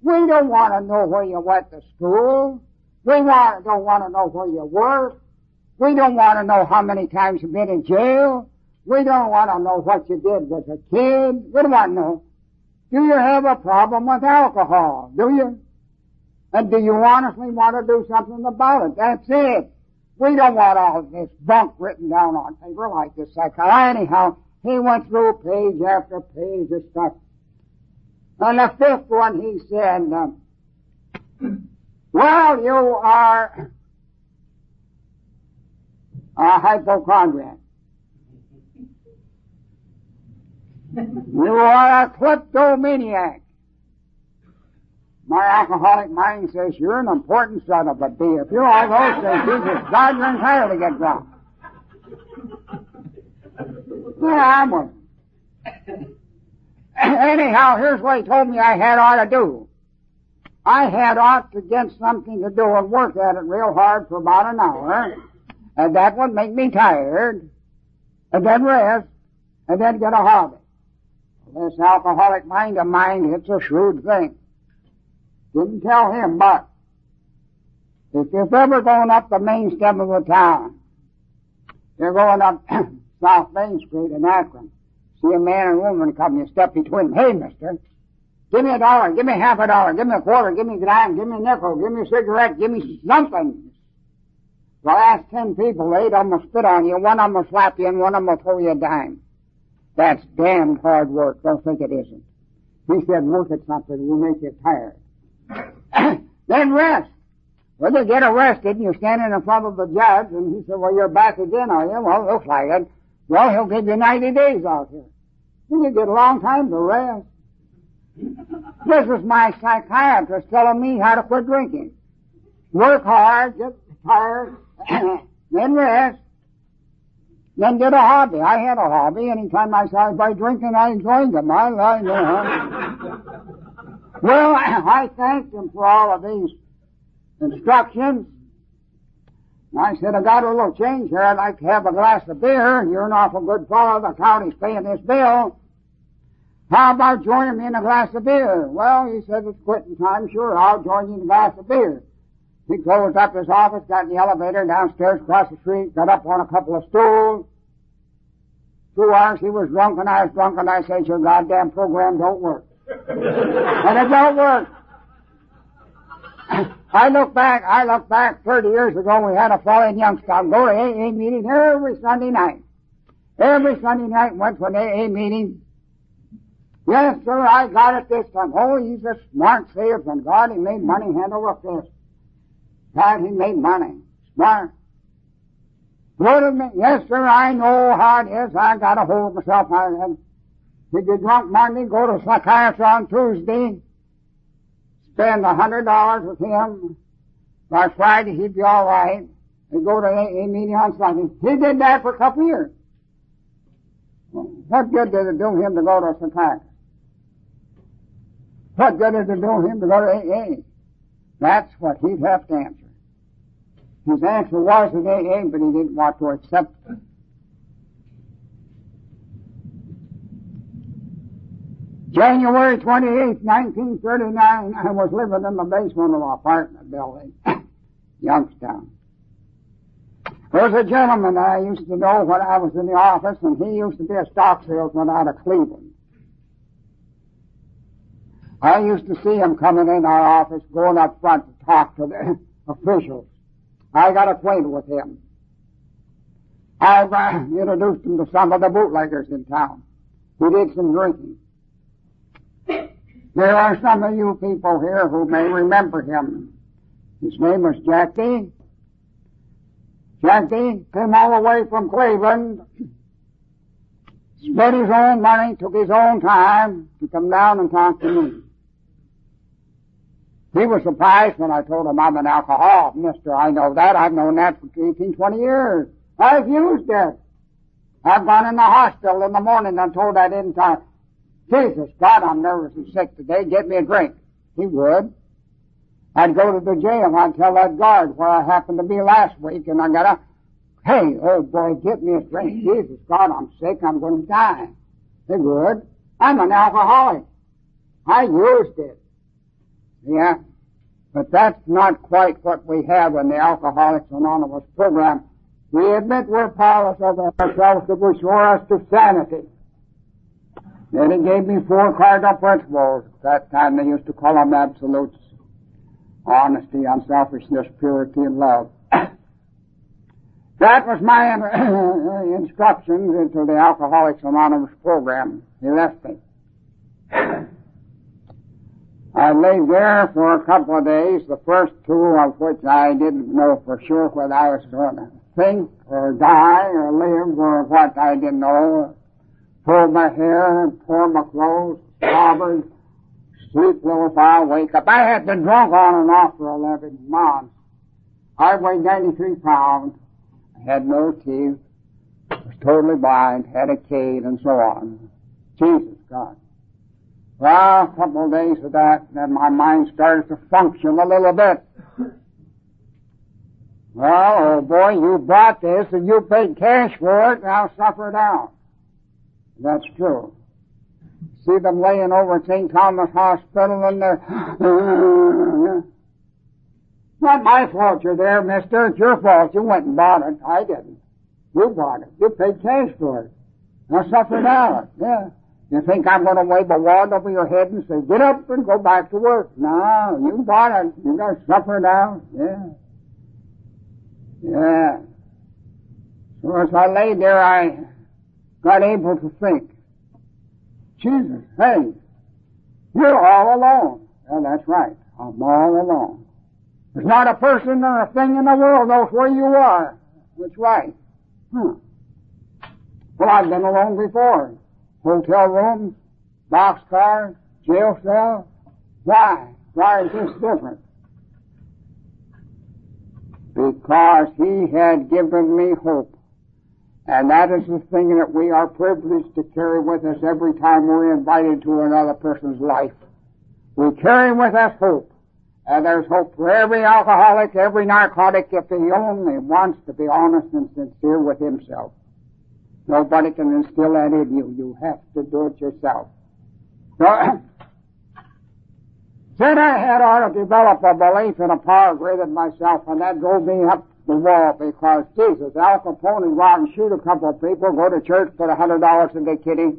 We don't want to know where you went to school. We want, don't want to know where you work. We don't want to know how many times you've been in jail. We don't want to know what you did as a kid. We don't want to know. Do you have a problem with alcohol? Do you? And do you honestly want to do something about it? That's it. We don't want all this bunk written down on paper like this. Anyhow, he went through page after page of stuff. And the fifth one, he said, um, [clears throat] well, you are a hypochondriac. [laughs] You are a kleptomaniac. My alcoholic mind says you're an important son of a bee. If you're all those things, Jesus, God, you're entitled to get drunk. Yeah, I was. [coughs] Anyhow, here's what he told me I had ought to do. I had ought to get something to do and work at it real hard for about an hour. And that would make me tired, and then rest, and then get a hobby. This alcoholic mind of mine, it's a shrewd thing. Didn't tell him, but if you're ever going up the main stem of the town, you're going up [coughs] South Main Street in Akron, see a man and woman come, you step between them. Hey, mister, give me a dollar, give me half a dollar, give me a quarter, give me a dime, give me a nickel, give me a cigarette, give me something. The last ten people, eight of them will spit on you, one of them will slap you, and one of them will throw you a dime. That's damned hard work. Don't think it isn't. He said, work at something will make you tired. [coughs] then rest. Well, you get arrested and you're standing in front of the judge and he said, well, you're back again, are you? Well, looks like it. Well, he'll give you 90 days out here. Then you get a long time to rest. This is my psychiatrist telling me how to quit drinking. Work hard, get tired, then rest, then get a hobby. I had a hobby. Anytime I started by drinking, I joined them. I, I, you know. well, [clears throat] I thanked him for all of these instructions. I said, I got a little change here. I'd like to have a glass of beer. You're an awful good fellow. The county's paying this bill. How about joining me in a glass of beer? Well, he said, it's quitting time. Sure, I'll join you in a glass of beer. He closed up his office, got in the elevator downstairs across the street, got up on a couple of stools. Two hours he was drunk and I was drunk and I said, your goddamn program don't work. [laughs] and it don't work. [clears throat] I look back, I look back 30 years ago, we had a fellow in Youngstown go to AA meeting every Sunday night. Every Sunday night went to an AA meeting. Yes, sir, I got it this time. Oh, he's a smart salesman. God, he made money hand over fist. He made money. Smart. Good of me. Yes, sir, I know how it is. I got a hold of myself. I, did you drunk Monday, go to psychiatrist on Tuesday, spend a hundred dollars with him. By Friday, he'd be all right. And go to a meeting on Sunday. He did that for a couple of years. What good did it do him to go to a psychiatrist? What good did it do him to go to AA? That's what he'd have to answer. His answer was in AA, but he didn't want to accept it. January 28, 1939, I was living in the basement of an apartment building, [coughs] Youngstown. There was a gentleman I used to know when I was in the office, and he used to be a stock salesman out of Cleveland. I used to see him coming in our office, going up front to talk to the [coughs] officials. I got acquainted with him. I've uh, introduced him to some of the bootleggers in town. He did some drinking. There are some of you people here who may remember him. His name was Jackie. Jackie came all the way from Cleveland, spent his own money, took his own time to come down and talk to me. He was surprised when I told him I'm an alcoholic. Mister, I know that. I've known that for 18, 20 years. I've used it. I've gone in the hospital in the morning and told that intern, Jesus, God, I'm nervous and sick today. Get me a drink. He would. I'd go to the jail I'd tell that guard where I happened to be last week and I got a, hey, old boy, get me a drink. Jesus, God, I'm sick. I'm going to die. They would. I'm an alcoholic. I used it. Yeah. But that's not quite what we have in the Alcoholics Anonymous program. We admit we're powerless over ourselves to restore us to sanity. Then he gave me four cardinal principles. At that time they used to call them absolutes. Honesty, unselfishness, purity, and love. [coughs] that was my [coughs] instructions into the Alcoholics Anonymous program. He left me. I lay there for a couple of days, the first two of which I didn't know for sure whether I was going to think or die or live or what I didn't know. Pulled my hair, tore my clothes, slobbered, sleep little while, wake up. I had been drunk on and off for 11 months. I weighed 93 pounds. I had no teeth. Was totally blind, had a cane and so on. Jesus God. Well, a couple of days of that, then my mind started to function a little bit. Well, old boy, you bought this and you paid cash for it, now suffer it out. That's true. See them laying over at St. Thomas Hospital and they're, [sighs] not my fault you're there, mister. It's your fault. You went and bought it. I didn't. You bought it. You paid cash for it. Now suffer down. Yeah. You think I'm going to wave a wand over your head and say, get up and go back to work? No, you bought it. You got to suffer now. Yeah. Yeah. So as I lay there, I got able to think, Jesus, hey, you're all alone. Well, that's right. I'm all alone. There's not a person or a thing in the world knows where you are. That's right. Hmm. Well, I've been alone before. Hotel rooms, boxcars, jail cell. Why? Why is this different? Because he had given me hope. And that is the thing that we are privileged to carry with us every time we're invited to another person's life. We carry with us hope. And there's hope for every alcoholic, every narcotic, if he only wants to be honest and sincere with himself. Nobody can instill that in you. You have to do it yourself. So, [coughs] said I had to develop a belief in a power greater than myself, and that drove me up the wall because Jesus, Al Capone, go out and shoot a couple of people, go to church, put a hundred dollars in their kitty.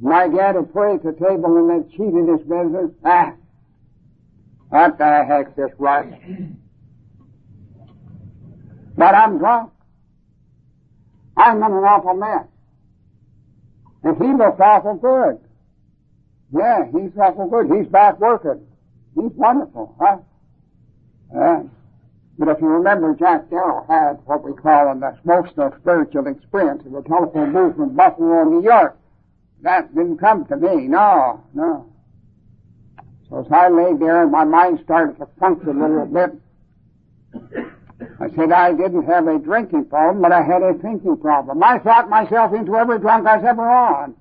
My dad would pray at the table and then cheat in his business. Ah, what the heck's this rust? [coughs] But I'm drunk. I'm in an awful mess. And he looks awful good. Yeah, he's awful good. He's back working. He's wonderful, huh? Yeah. But if you remember, Jack Darrell had what we call in the Smokestock spiritual experience of the telephone booth from Buffalo, New York. That didn't come to me. No, no. So as I lay there my mind started to function a little bit, I said I didn't have a drinking problem, but I had a thinking problem. I thought myself into every drunk I was ever on.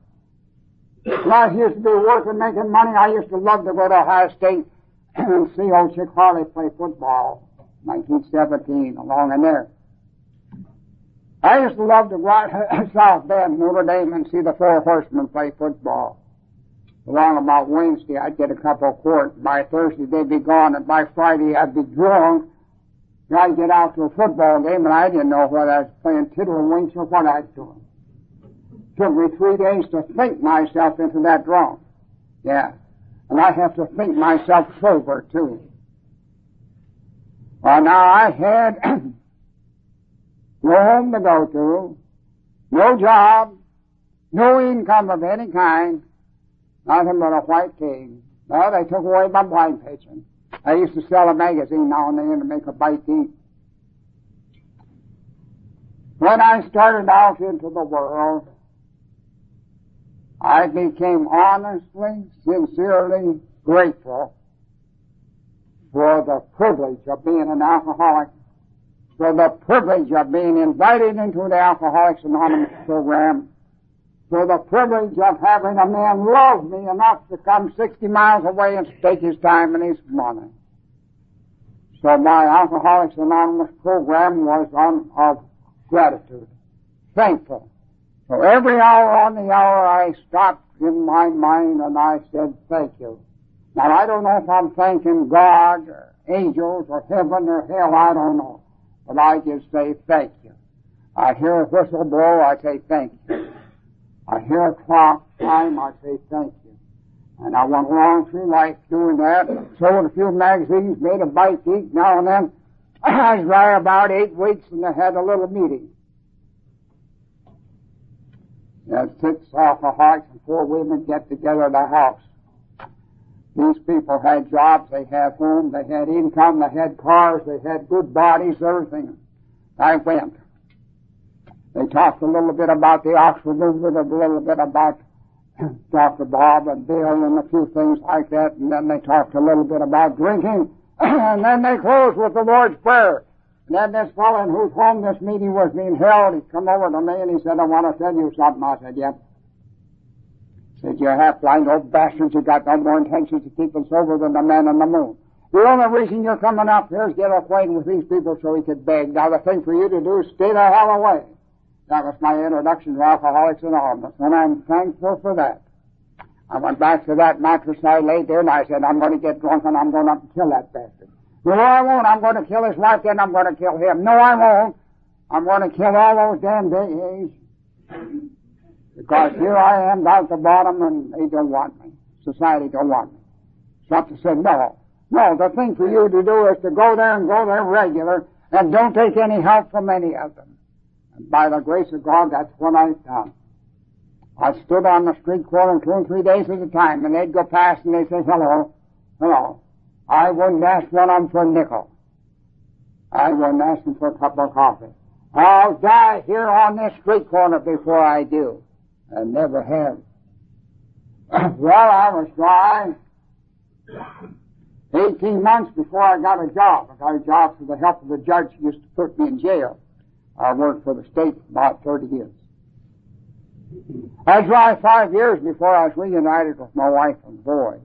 I used to be working, making money, I used to love to go to Ohio State and see old Chick Harley play football. 1917, along in there. I used to love to go out [laughs] South Bend, Notre Dame, and see the Four Horsemen play football. Along about Wednesday, I'd get a couple of quarts. By Thursday, they'd be gone, and by Friday, I'd be drunk. I'd get out to a football game, and I didn't know whether I was playing tiddlywinks or what I was doing. Took me three days to think myself into that drunk. Yeah. And I have to think myself sober, too. Well, now I had [clears throat] no home to go to, no job, no income of any kind, nothing but a white cane. Well, they took away my blind pension. I used to sell a magazine now and then to make a bite eat. When I started out into the world, I became honestly, sincerely grateful for the privilege of being an alcoholic, for the privilege of being invited into the Alcoholics Anonymous program, for the privilege of having a man love me enough to come 60 miles away and take his time and his money. So my Alcoholics Anonymous program was one of gratitude, thankful. So every hour on the hour I stopped in my mind and I said, thank you. Now I don't know if I'm thanking God or angels or heaven or hell, I don't know. But I just say thank you. I hear a whistle blow, I say thank you. I hear a clock chime, I say thank you. And I went along through life doing that, sold a few magazines, made a bite to eat now and then. I was there about eight weeks and I had a little meeting. There's six alcoholics and four women get together at the house. These people had jobs, they had homes, they had income, they had cars, they had good bodies, everything. I went. They talked a little bit about the Oxford movement, a little bit about [clears throat] Dr. Bob and Bill and a few things like that, and then they talked a little bit about drinking, [clears throat] and then they closed with the Lord's Prayer. And then this fellow in whose home this meeting was being held, he come over to me and he said, I want to tell you something. I said, yep. Said, you're half blind old bastards. You got no more intention to keep us sober than the man on the moon. The only reason you're coming up here is get acquainted with these people so he could beg. Now the thing for you to do is stay the hell away. That was my introduction to Alcoholics Anonymous, and I'm thankful for that. I went back to that mattress and I laid there, and I said, I'm going to get drunk and I'm going to kill that bastard. No, I won't. I'm going to kill his wife, and I'm going to kill him. No, I won't. I'm going to kill all those damn days. Because here I am down at the bottom and they don't want me. Society don't want me. Something said, no. No, the thing for you to do is to go there and go there regular and don't take any help from any of them. And by the grace of God, that's what I've done. I stood on the street corner two and three days at a time, and they'd go past and they'd say, hello, hello. I wouldn't ask one of them for a nickel. I wouldn't ask them for a cup of coffee. I'll die here on this street corner before I do. And never have. [clears throat] well, I was dry. 18 months before I got a job. I got a job for the help of the judge who used to put me in jail. I worked for the state about 30 years. I was five years before I was reunited with my wife and boy.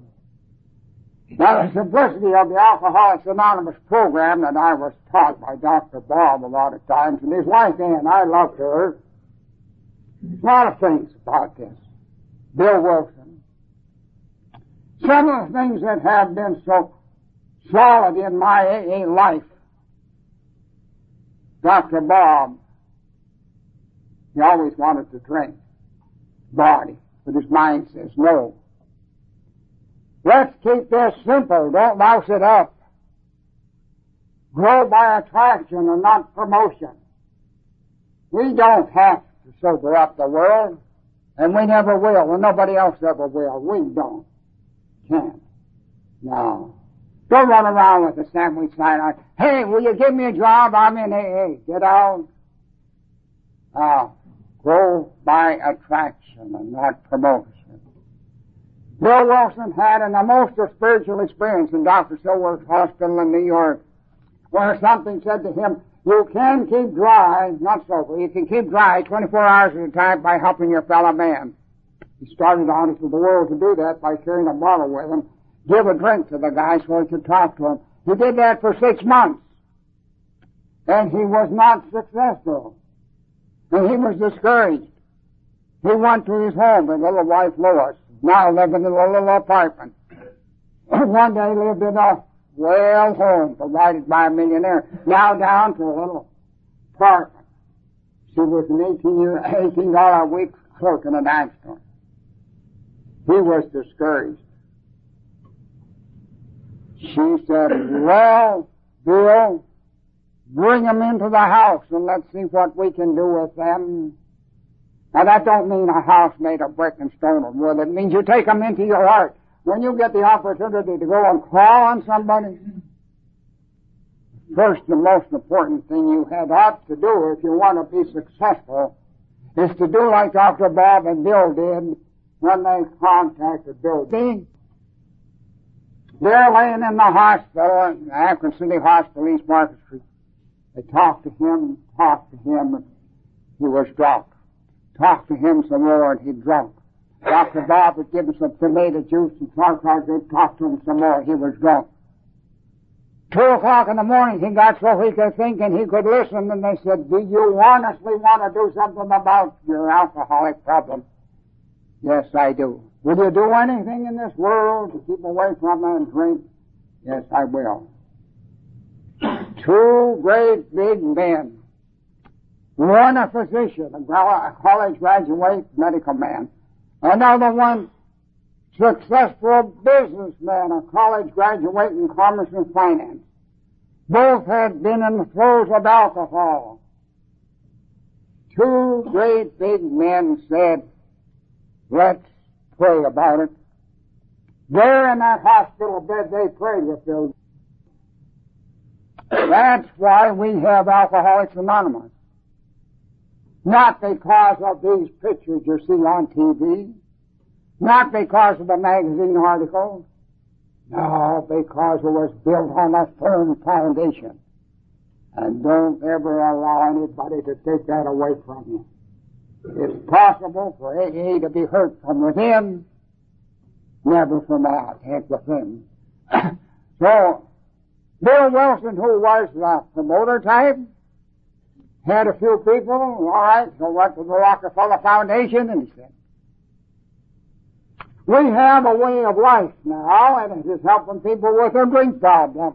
Now, the simplicity of the Alcoholics Anonymous program that I was taught by Dr. Bob a lot of times, and his wife Ann, I loved her. A lot of things about this. Bill Wilson. Some of the things that have been so solid in my AA life. Dr. Bob, he always wanted to drink. Body. But his mind says no. Let's keep this simple. Don't mouse it up. Grow by attraction and not promotion. We don't have to sober up the world, and we never will, and nobody else ever will. We don't. Can't. Don't run around with a sandwich sign on. Hey, will you give me a job? I'm in AA. Get out. Now, grow by attraction and not promotion. Bill Wilson had an emotional spiritual experience in Dr. Silkworth's hospital in New York, where something said to him, you can keep dry, not sober, you can keep dry 24 hours at a time by helping your fellow man. He started out into the world to do that by carrying a bottle with him, give a drink to the guy so he could talk to him. He did that for six months. And he was not successful. And he was discouraged. He went to his home, his little wife Lois, now living in a little apartment. One day lived in a well home provided by a millionaire, now down to a little apartment. She was an 18 year, 18 dollar a week clerk in a dime store. He was discouraged. She said, well, Bill, bring them into the house and let's see what we can do with them. Now that don't mean a house made of brick and stone and wood. It means you take them into your heart. When you get the opportunity to go and call on somebody, first and most important thing you had ought to do if you want to be successful is to do like Dr. Bob and Bill did when they contacted Bill Dean. They're laying in the hospital, in Akron City Hospital, East Market Street. They talked to him, talked to him, and he was drunk. Talked to him some more and he drunk. Dr. Bob would give him some tomato juice and Farquhar would talk to him some more. He was drunk. Two o'clock in the morning he got so he could think and he could listen and they said, do you honestly want to do something about your alcoholic problem? Yes, I do. Will you do anything in this world to keep away from and drink? Yes, I will. Two great big men one a physician, a college graduate medical man. Another one successful businessman, a college graduate in commerce and finance. Both had been in the throes of alcohol. Two great big men said, let's pray about it. There in that hospital bed they prayed with their That's why we have Alcoholics Anonymous. Not because of these pictures you see on TV. Not because of the magazine articles. No, because it was built on a firm foundation. And don't ever allow anybody to take that away from you. It's possible for AA to be hurt from within, never from out, heck within. [coughs] so, Bill Wilson, who was the promoter type, had a few people, all right, so went to the Rockefeller Foundation and said, we have a way of life now and it is helping people with their drink problem.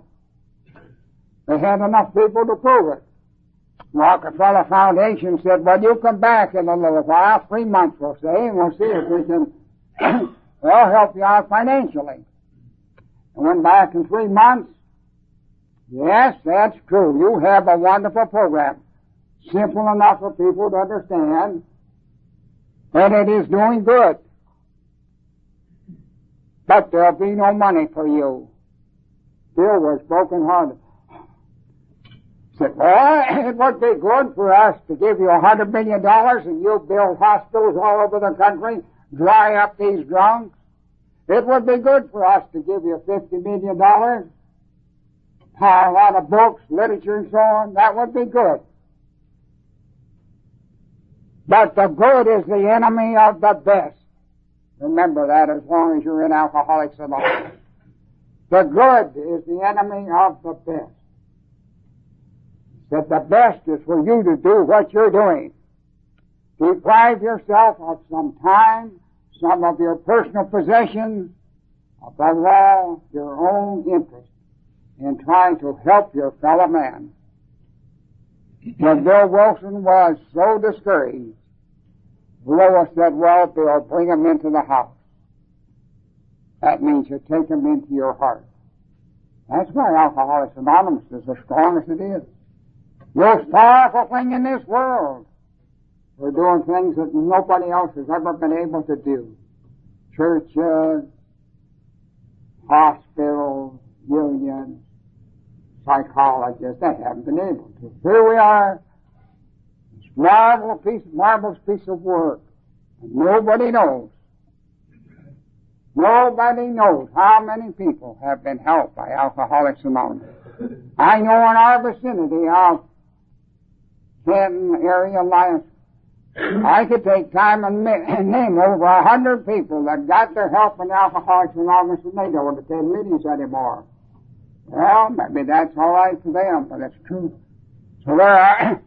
They had enough people to prove it. Rockefeller Foundation said, well, you come back in a little while, three months we'll say, and we'll see if we can, [clears throat] well, help you out financially. I went back in three months. Yes, that's true. You have a wonderful program. Simple enough for people to understand. And it is doing good. But there'll be no money for you. Bill was broken hearted. Said, [laughs] well, it would be good for us to give you a hundred million dollars and you build hospitals all over the country, dry up these drunks. It would be good for us to give you fifty million dollars, buy a lot of books, literature and so on. That would be good. But the good is the enemy of the best. Remember that as long as you're in Alcoholics Anonymous. The good is the enemy of the best. That the best is for you to do what you're doing. Deprive yourself of some time, some of your personal possessions, above all, your own interest in trying to help your fellow man. When Bill Wilson was so discouraged, Lois said, well, Bill, bring him into the house. That means you take him into your heart. That's why Alcoholics Anonymous is as strong as it is. Most powerful thing in this world. We're doing things that nobody else has ever been able to do. Churches, hospitals, unions, psychologists, they haven't been able to. Here we are, this marvelous piece, marvelous piece of work. And nobody knows. Nobody knows how many people have been helped by Alcoholics Anonymous. I know in our vicinity of Canton area Alliance, I could take time and, name over a hundred people that got their help in Alcoholics Anonymous and they don't attend meetings anymore. Well, maybe that's all right for them, but it's true. So there are,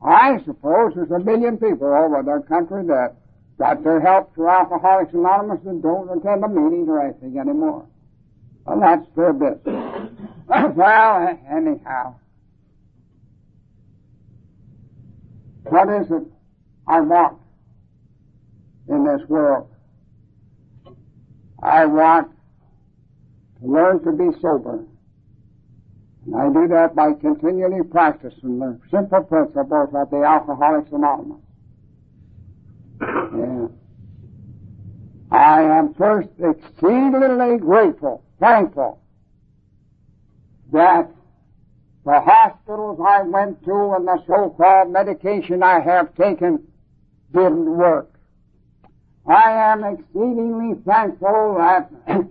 [coughs] I suppose there's a million people over the country that got their help through Alcoholics Anonymous and don't attend a meeting or anything anymore. Well, that's their business. [coughs] well, anyhow. What is it I want in this world? I want to learn to be sober. And I do that by continually practicing the simple principles of the Alcoholics Anonymous. Yeah. I am first exceedingly grateful, thankful that the hospitals I went to and the so-called medication I have taken didn't work. I am exceedingly thankful that [coughs]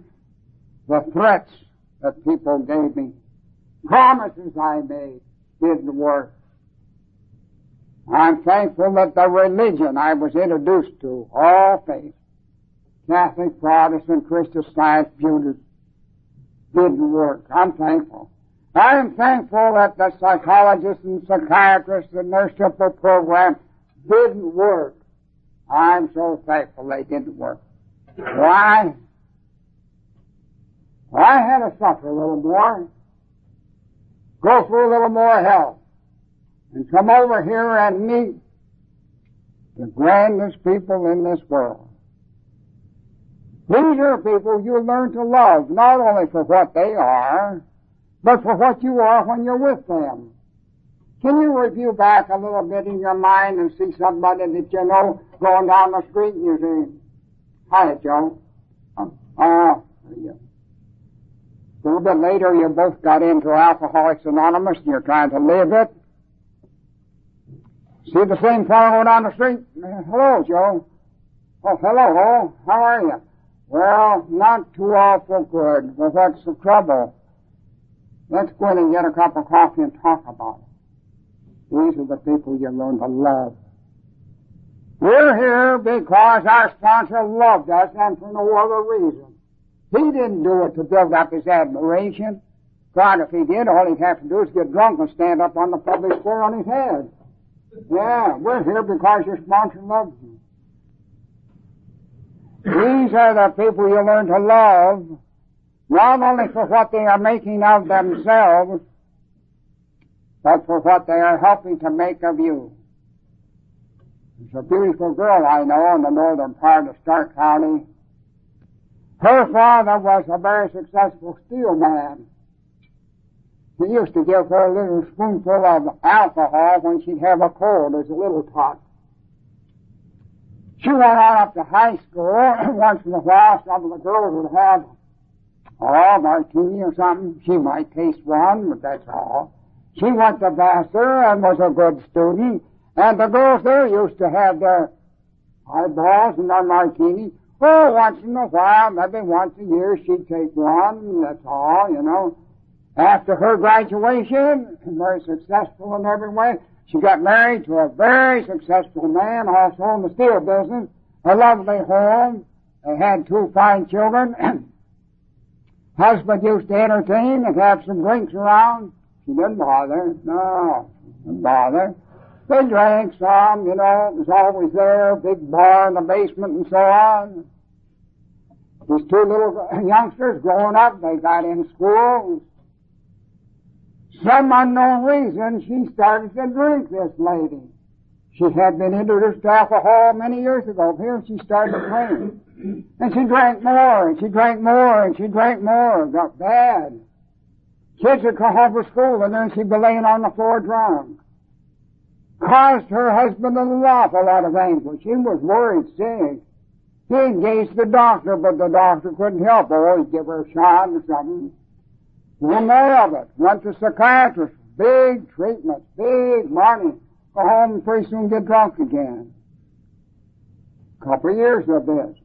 the threats that people gave me, promises I made, didn't work. I'm thankful that the religion I was introduced to, all faith, Catholic, Protestant, Christian Science, Buddhist, didn't work. I'm thankful. I am thankful that the psychologists and psychiatrists and their simple program didn't work. I'm so thankful they didn't work. Why? I had to suffer a little more, go through a little more hell, and come over here and meet the grandest people in this world. These are people you learn to love, not only for what they are, but for what you are when you're with them. Can you review back a little bit in your mind and see somebody that you know going down the street and you say, Hi, Joe. Oh, uh, yeah. A little bit later, you both got into Alcoholics Anonymous and you're trying to live it. See the same fellow go down the street? Hello, Joe. Oh, hello. How are you? Well, not too awful good. Well, what's the trouble? Let's go in and get a cup of coffee and talk about it. These are the people you learn to love. We're here because our sponsor loved us and for no other reason. He didn't do it to build up his admiration. God, if he did, all he'd have to do is get drunk and stand up on the public square on his head. Yeah, we're here because your sponsor loves you. These are the people you learn to love, not only for what they are making of themselves, but for what they are helping to make of you. There's a beautiful girl I know in the northern part of Stark County. Her father was a very successful steel man. He used to give her a little spoonful of alcohol when she'd have a cold as a little tot. She went on up to high school. [clears throat] Once in a while, some of the girls would have, oh, martini or something. She might taste one, but that's all. She went to Vassar and was a good student. And the girls there used to have their highballs and their martini. Oh, once in a while, maybe once a year, she'd take one, that's all, you know. After her graduation, very successful in every way, she got married to a very successful man, also in the steel business, a lovely home. They had two fine children. [clears throat] Husband used to entertain and have some drinks around. She didn't bother. No, didn't bother. They drank some, you know, it was always there, big bar in the basement and so on. These two little [clears throat] youngsters growing up, they got in school, some unknown reason, she started to drink, this lady. She had been introduced to alcohol many years ago. Here she started to drink. And she drank more, and she drank more, and she drank more. Got bad. Kids would come home from school, and then she'd be laying on the floor drunk. Caused her husband an awful lot of anguish. He was worried sick. He engaged the doctor, but the doctor couldn't help her. Always give her a shot or something. One more of it. Went to psychiatrist. Big treatment. Big money. Go home and pretty soon get drunk again. Couple of years of this.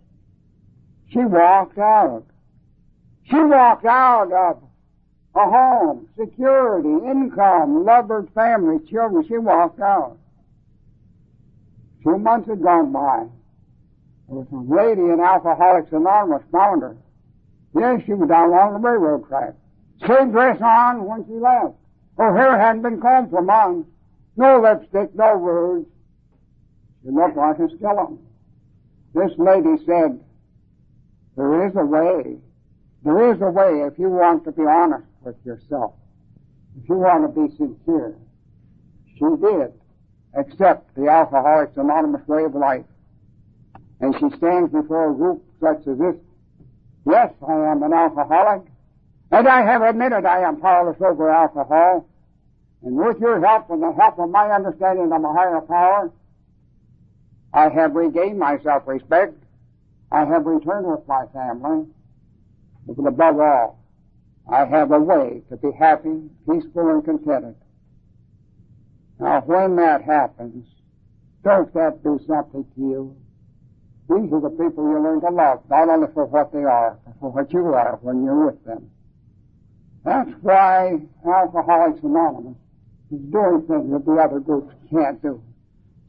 She walked out. She walked out of a home, security, income, lover, family, children. She walked out. Two months had gone by. There was a lady in Alcoholics Anonymous found her. Yes, she was down along the railroad track. Same dress on when she left. Her hair hadn't been combed for months. No lipstick, no rouge. She looked like a skeleton. This lady said, there is a way. There is a way if you want to be honest with yourself. If you want to be sincere. She did accept the Alcoholics Anonymous way of life. And she stands before a group such as this. Yes, I am an alcoholic. And I have admitted I am powerless over alcohol. And with your help and the help of my understanding of a higher power, I have regained my self-respect. I have returned with my family. But above all, I have a way to be happy, peaceful, and contented. Now, when that happens, don't that do something to you? These are the people you learn to love, not only for what they are, but for what you are when you're with them. That's why Alcoholics Anonymous is doing things that the other groups can't do.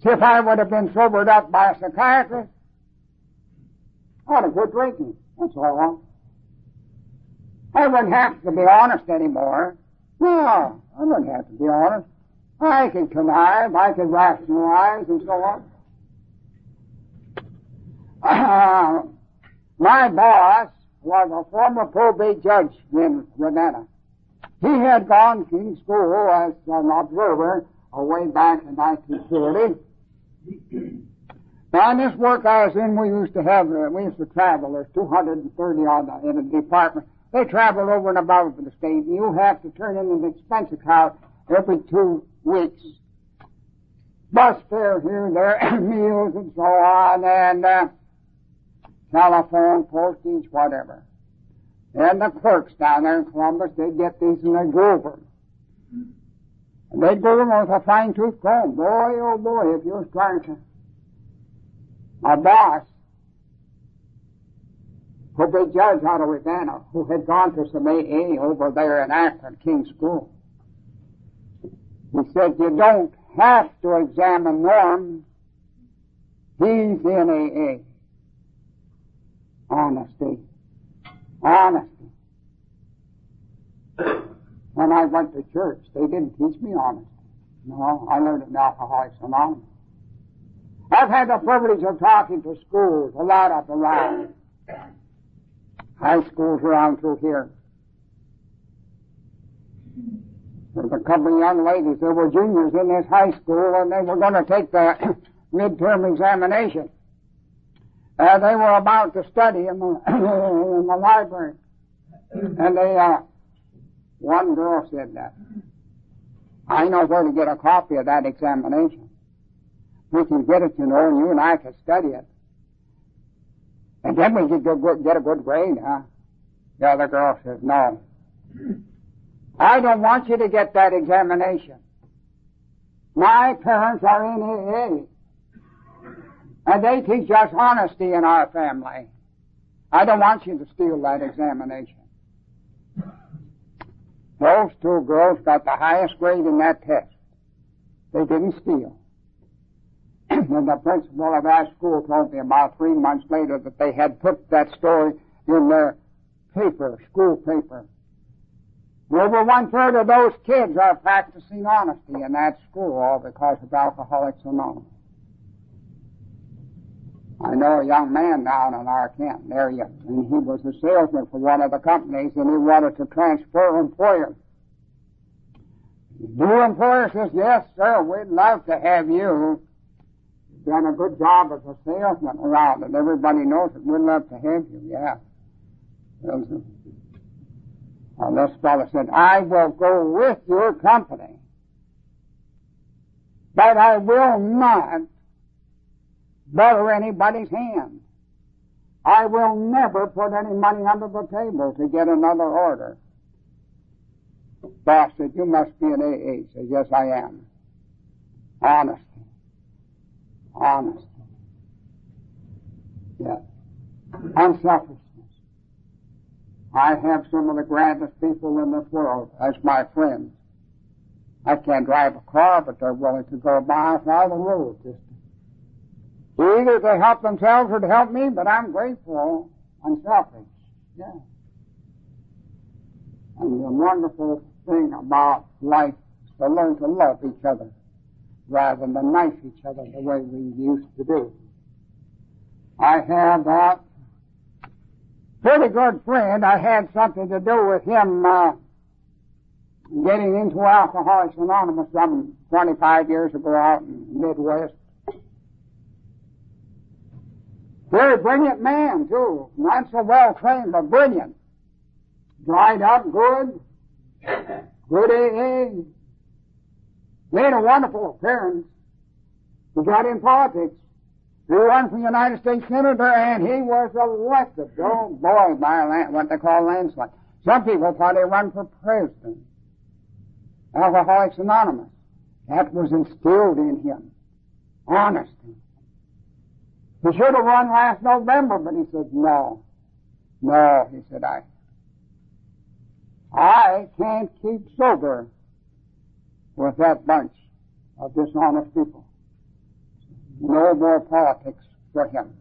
See, if I would have been sobered up by a psychiatrist, I'd have quit drinking. That's all. I wouldn't have to be honest anymore. No, I wouldn't have to be honest. I can connive, I can rationalize, and so on. Uh, [clears throat] my boss was a former probate judge in Ravenna. He had gone to school as an observer way back in 1930. Now, in this work I was in, we used to have, uh, we used to travel. There's 230 on the, in the department. They travel over and above the state, and you have to turn in an expense account every two weeks. Bus fare here there, [coughs] meals and so on, and uh, telephone, postage, whatever. And the clerks down there in Columbus, they'd get these and they'd go over. And they'd go over with a fine tooth comb. Boy, oh boy, if you was trying to. My boss, who be judge out of Ravenna, who had gone to some AA over there in Akron, King School, he said, you don't have to examine Norm. He's in AA honesty. Honesty. when I went to church. They didn't teach me honesty. No, I learned it in Alcoholics Anonymous. I've had the privilege of talking to schools, a lot up around. High schools around through here. There's a couple of young ladies, they were juniors in this high school, and they were going to take the [coughs] midterm examination. Uh, they were about to study in the, [coughs] in the library. And they, uh, one girl said that. I know where to get a copy of that examination. We can get it, you know, and you and I can study it. And then we can get a good grade, huh? The other girl says, no. I don't want you to get that examination. My parents are in AA. And they teach us honesty in our family. I don't want you to steal that examination. Those two girls got the highest grade in that test. They didn't steal. [clears throat] and the principal of our school told me about three months later that they had put that story in their paper, school paper. Over one third of those kids are practicing honesty in that school all because of Alcoholics Anonymous. I know a young man down in our camp area, and he was a salesman for one of the companies, and he wanted to transfer employer. The employer says, yes, sir, we'd love to have you. Done a good job as a salesman around, and everybody knows it. We'd love to have you, yeah. Well, uh, this fellow said, I will go with your company, but I will not butter anybody's hand. I will never put any money under the table to get another order. Boss said, you must be an AA. Said, yes, I am. Honesty. Honesty. Yeah. Unselfishness. I have some of the grandest people in this world as my friends. I can't drive a car, but they're willing to go a mile out of the road just Either to help themselves or to help me, but I'm grateful, unselfish. Yeah. And the wonderful thing about life is to learn to love each other rather than knife each other the way we used to do. I have a pretty good friend. I had something to do with him uh, getting into Alcoholics Anonymous some 25 years ago out in Midwest. Very brilliant man, too. Not so well trained, but brilliant. Dried up good. Good AA. Made a wonderful appearance. He got in politics. He ran for United States Senator and he was elected. Oh boy, by land, what they call landslide. Some people thought he ran for president. Alcoholics Anonymous. That was instilled in him. Honesty. He should have run last November, but he said, no. No, he said, I, I can't keep sober with that bunch of dishonest people. No more politics for him.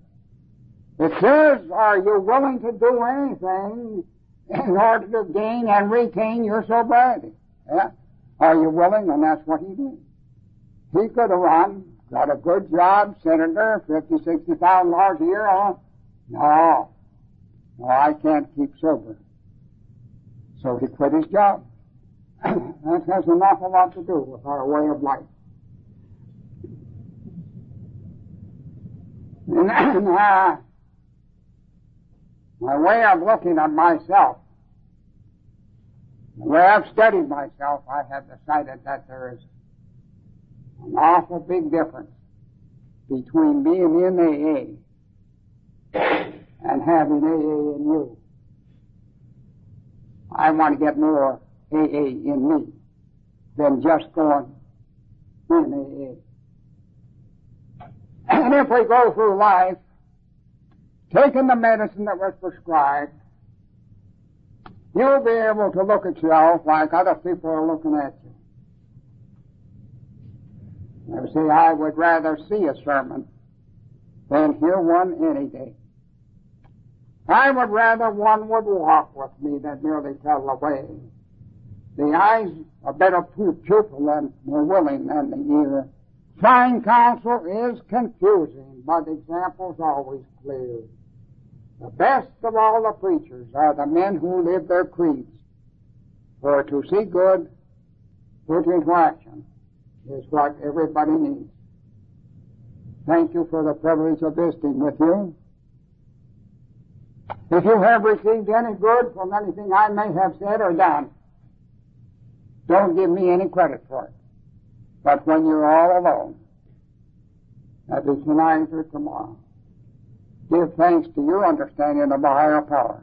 It says, are you willing to do anything in order to gain and retain your sobriety? Yeah. Are you willing? And that's what he did. He could have run Got a good job, senator, fifty, sixty thousand dollars a year on? No. No, I can't keep sober. So he quit his job. That has an awful lot to do with our way of life. [clears throat] And, uh, my way of looking at myself, the way I've studied myself, I have decided that there is an awful big difference between being in AA and having AA in you. I want to get more AA in me than just going in AA. And if we go through life taking the medicine that was prescribed, you'll be able to look at yourself like other people are looking at you. You see, I would rather see a sermon than hear one any day. I would rather one would walk with me than merely tell the way. The eyes are better pupil than more willing than the ear. Fine counsel is confusing, but examples always clear. The best of all the preachers are the men who live their creeds. For to see good, put into action, is what everybody needs. Thank you for the privilege of visiting with you. If you have received any good from anything I may have said or done, don't give me any credit for it. But when you're all alone, that is tonight or tomorrow, give thanks to your understanding of a higher power.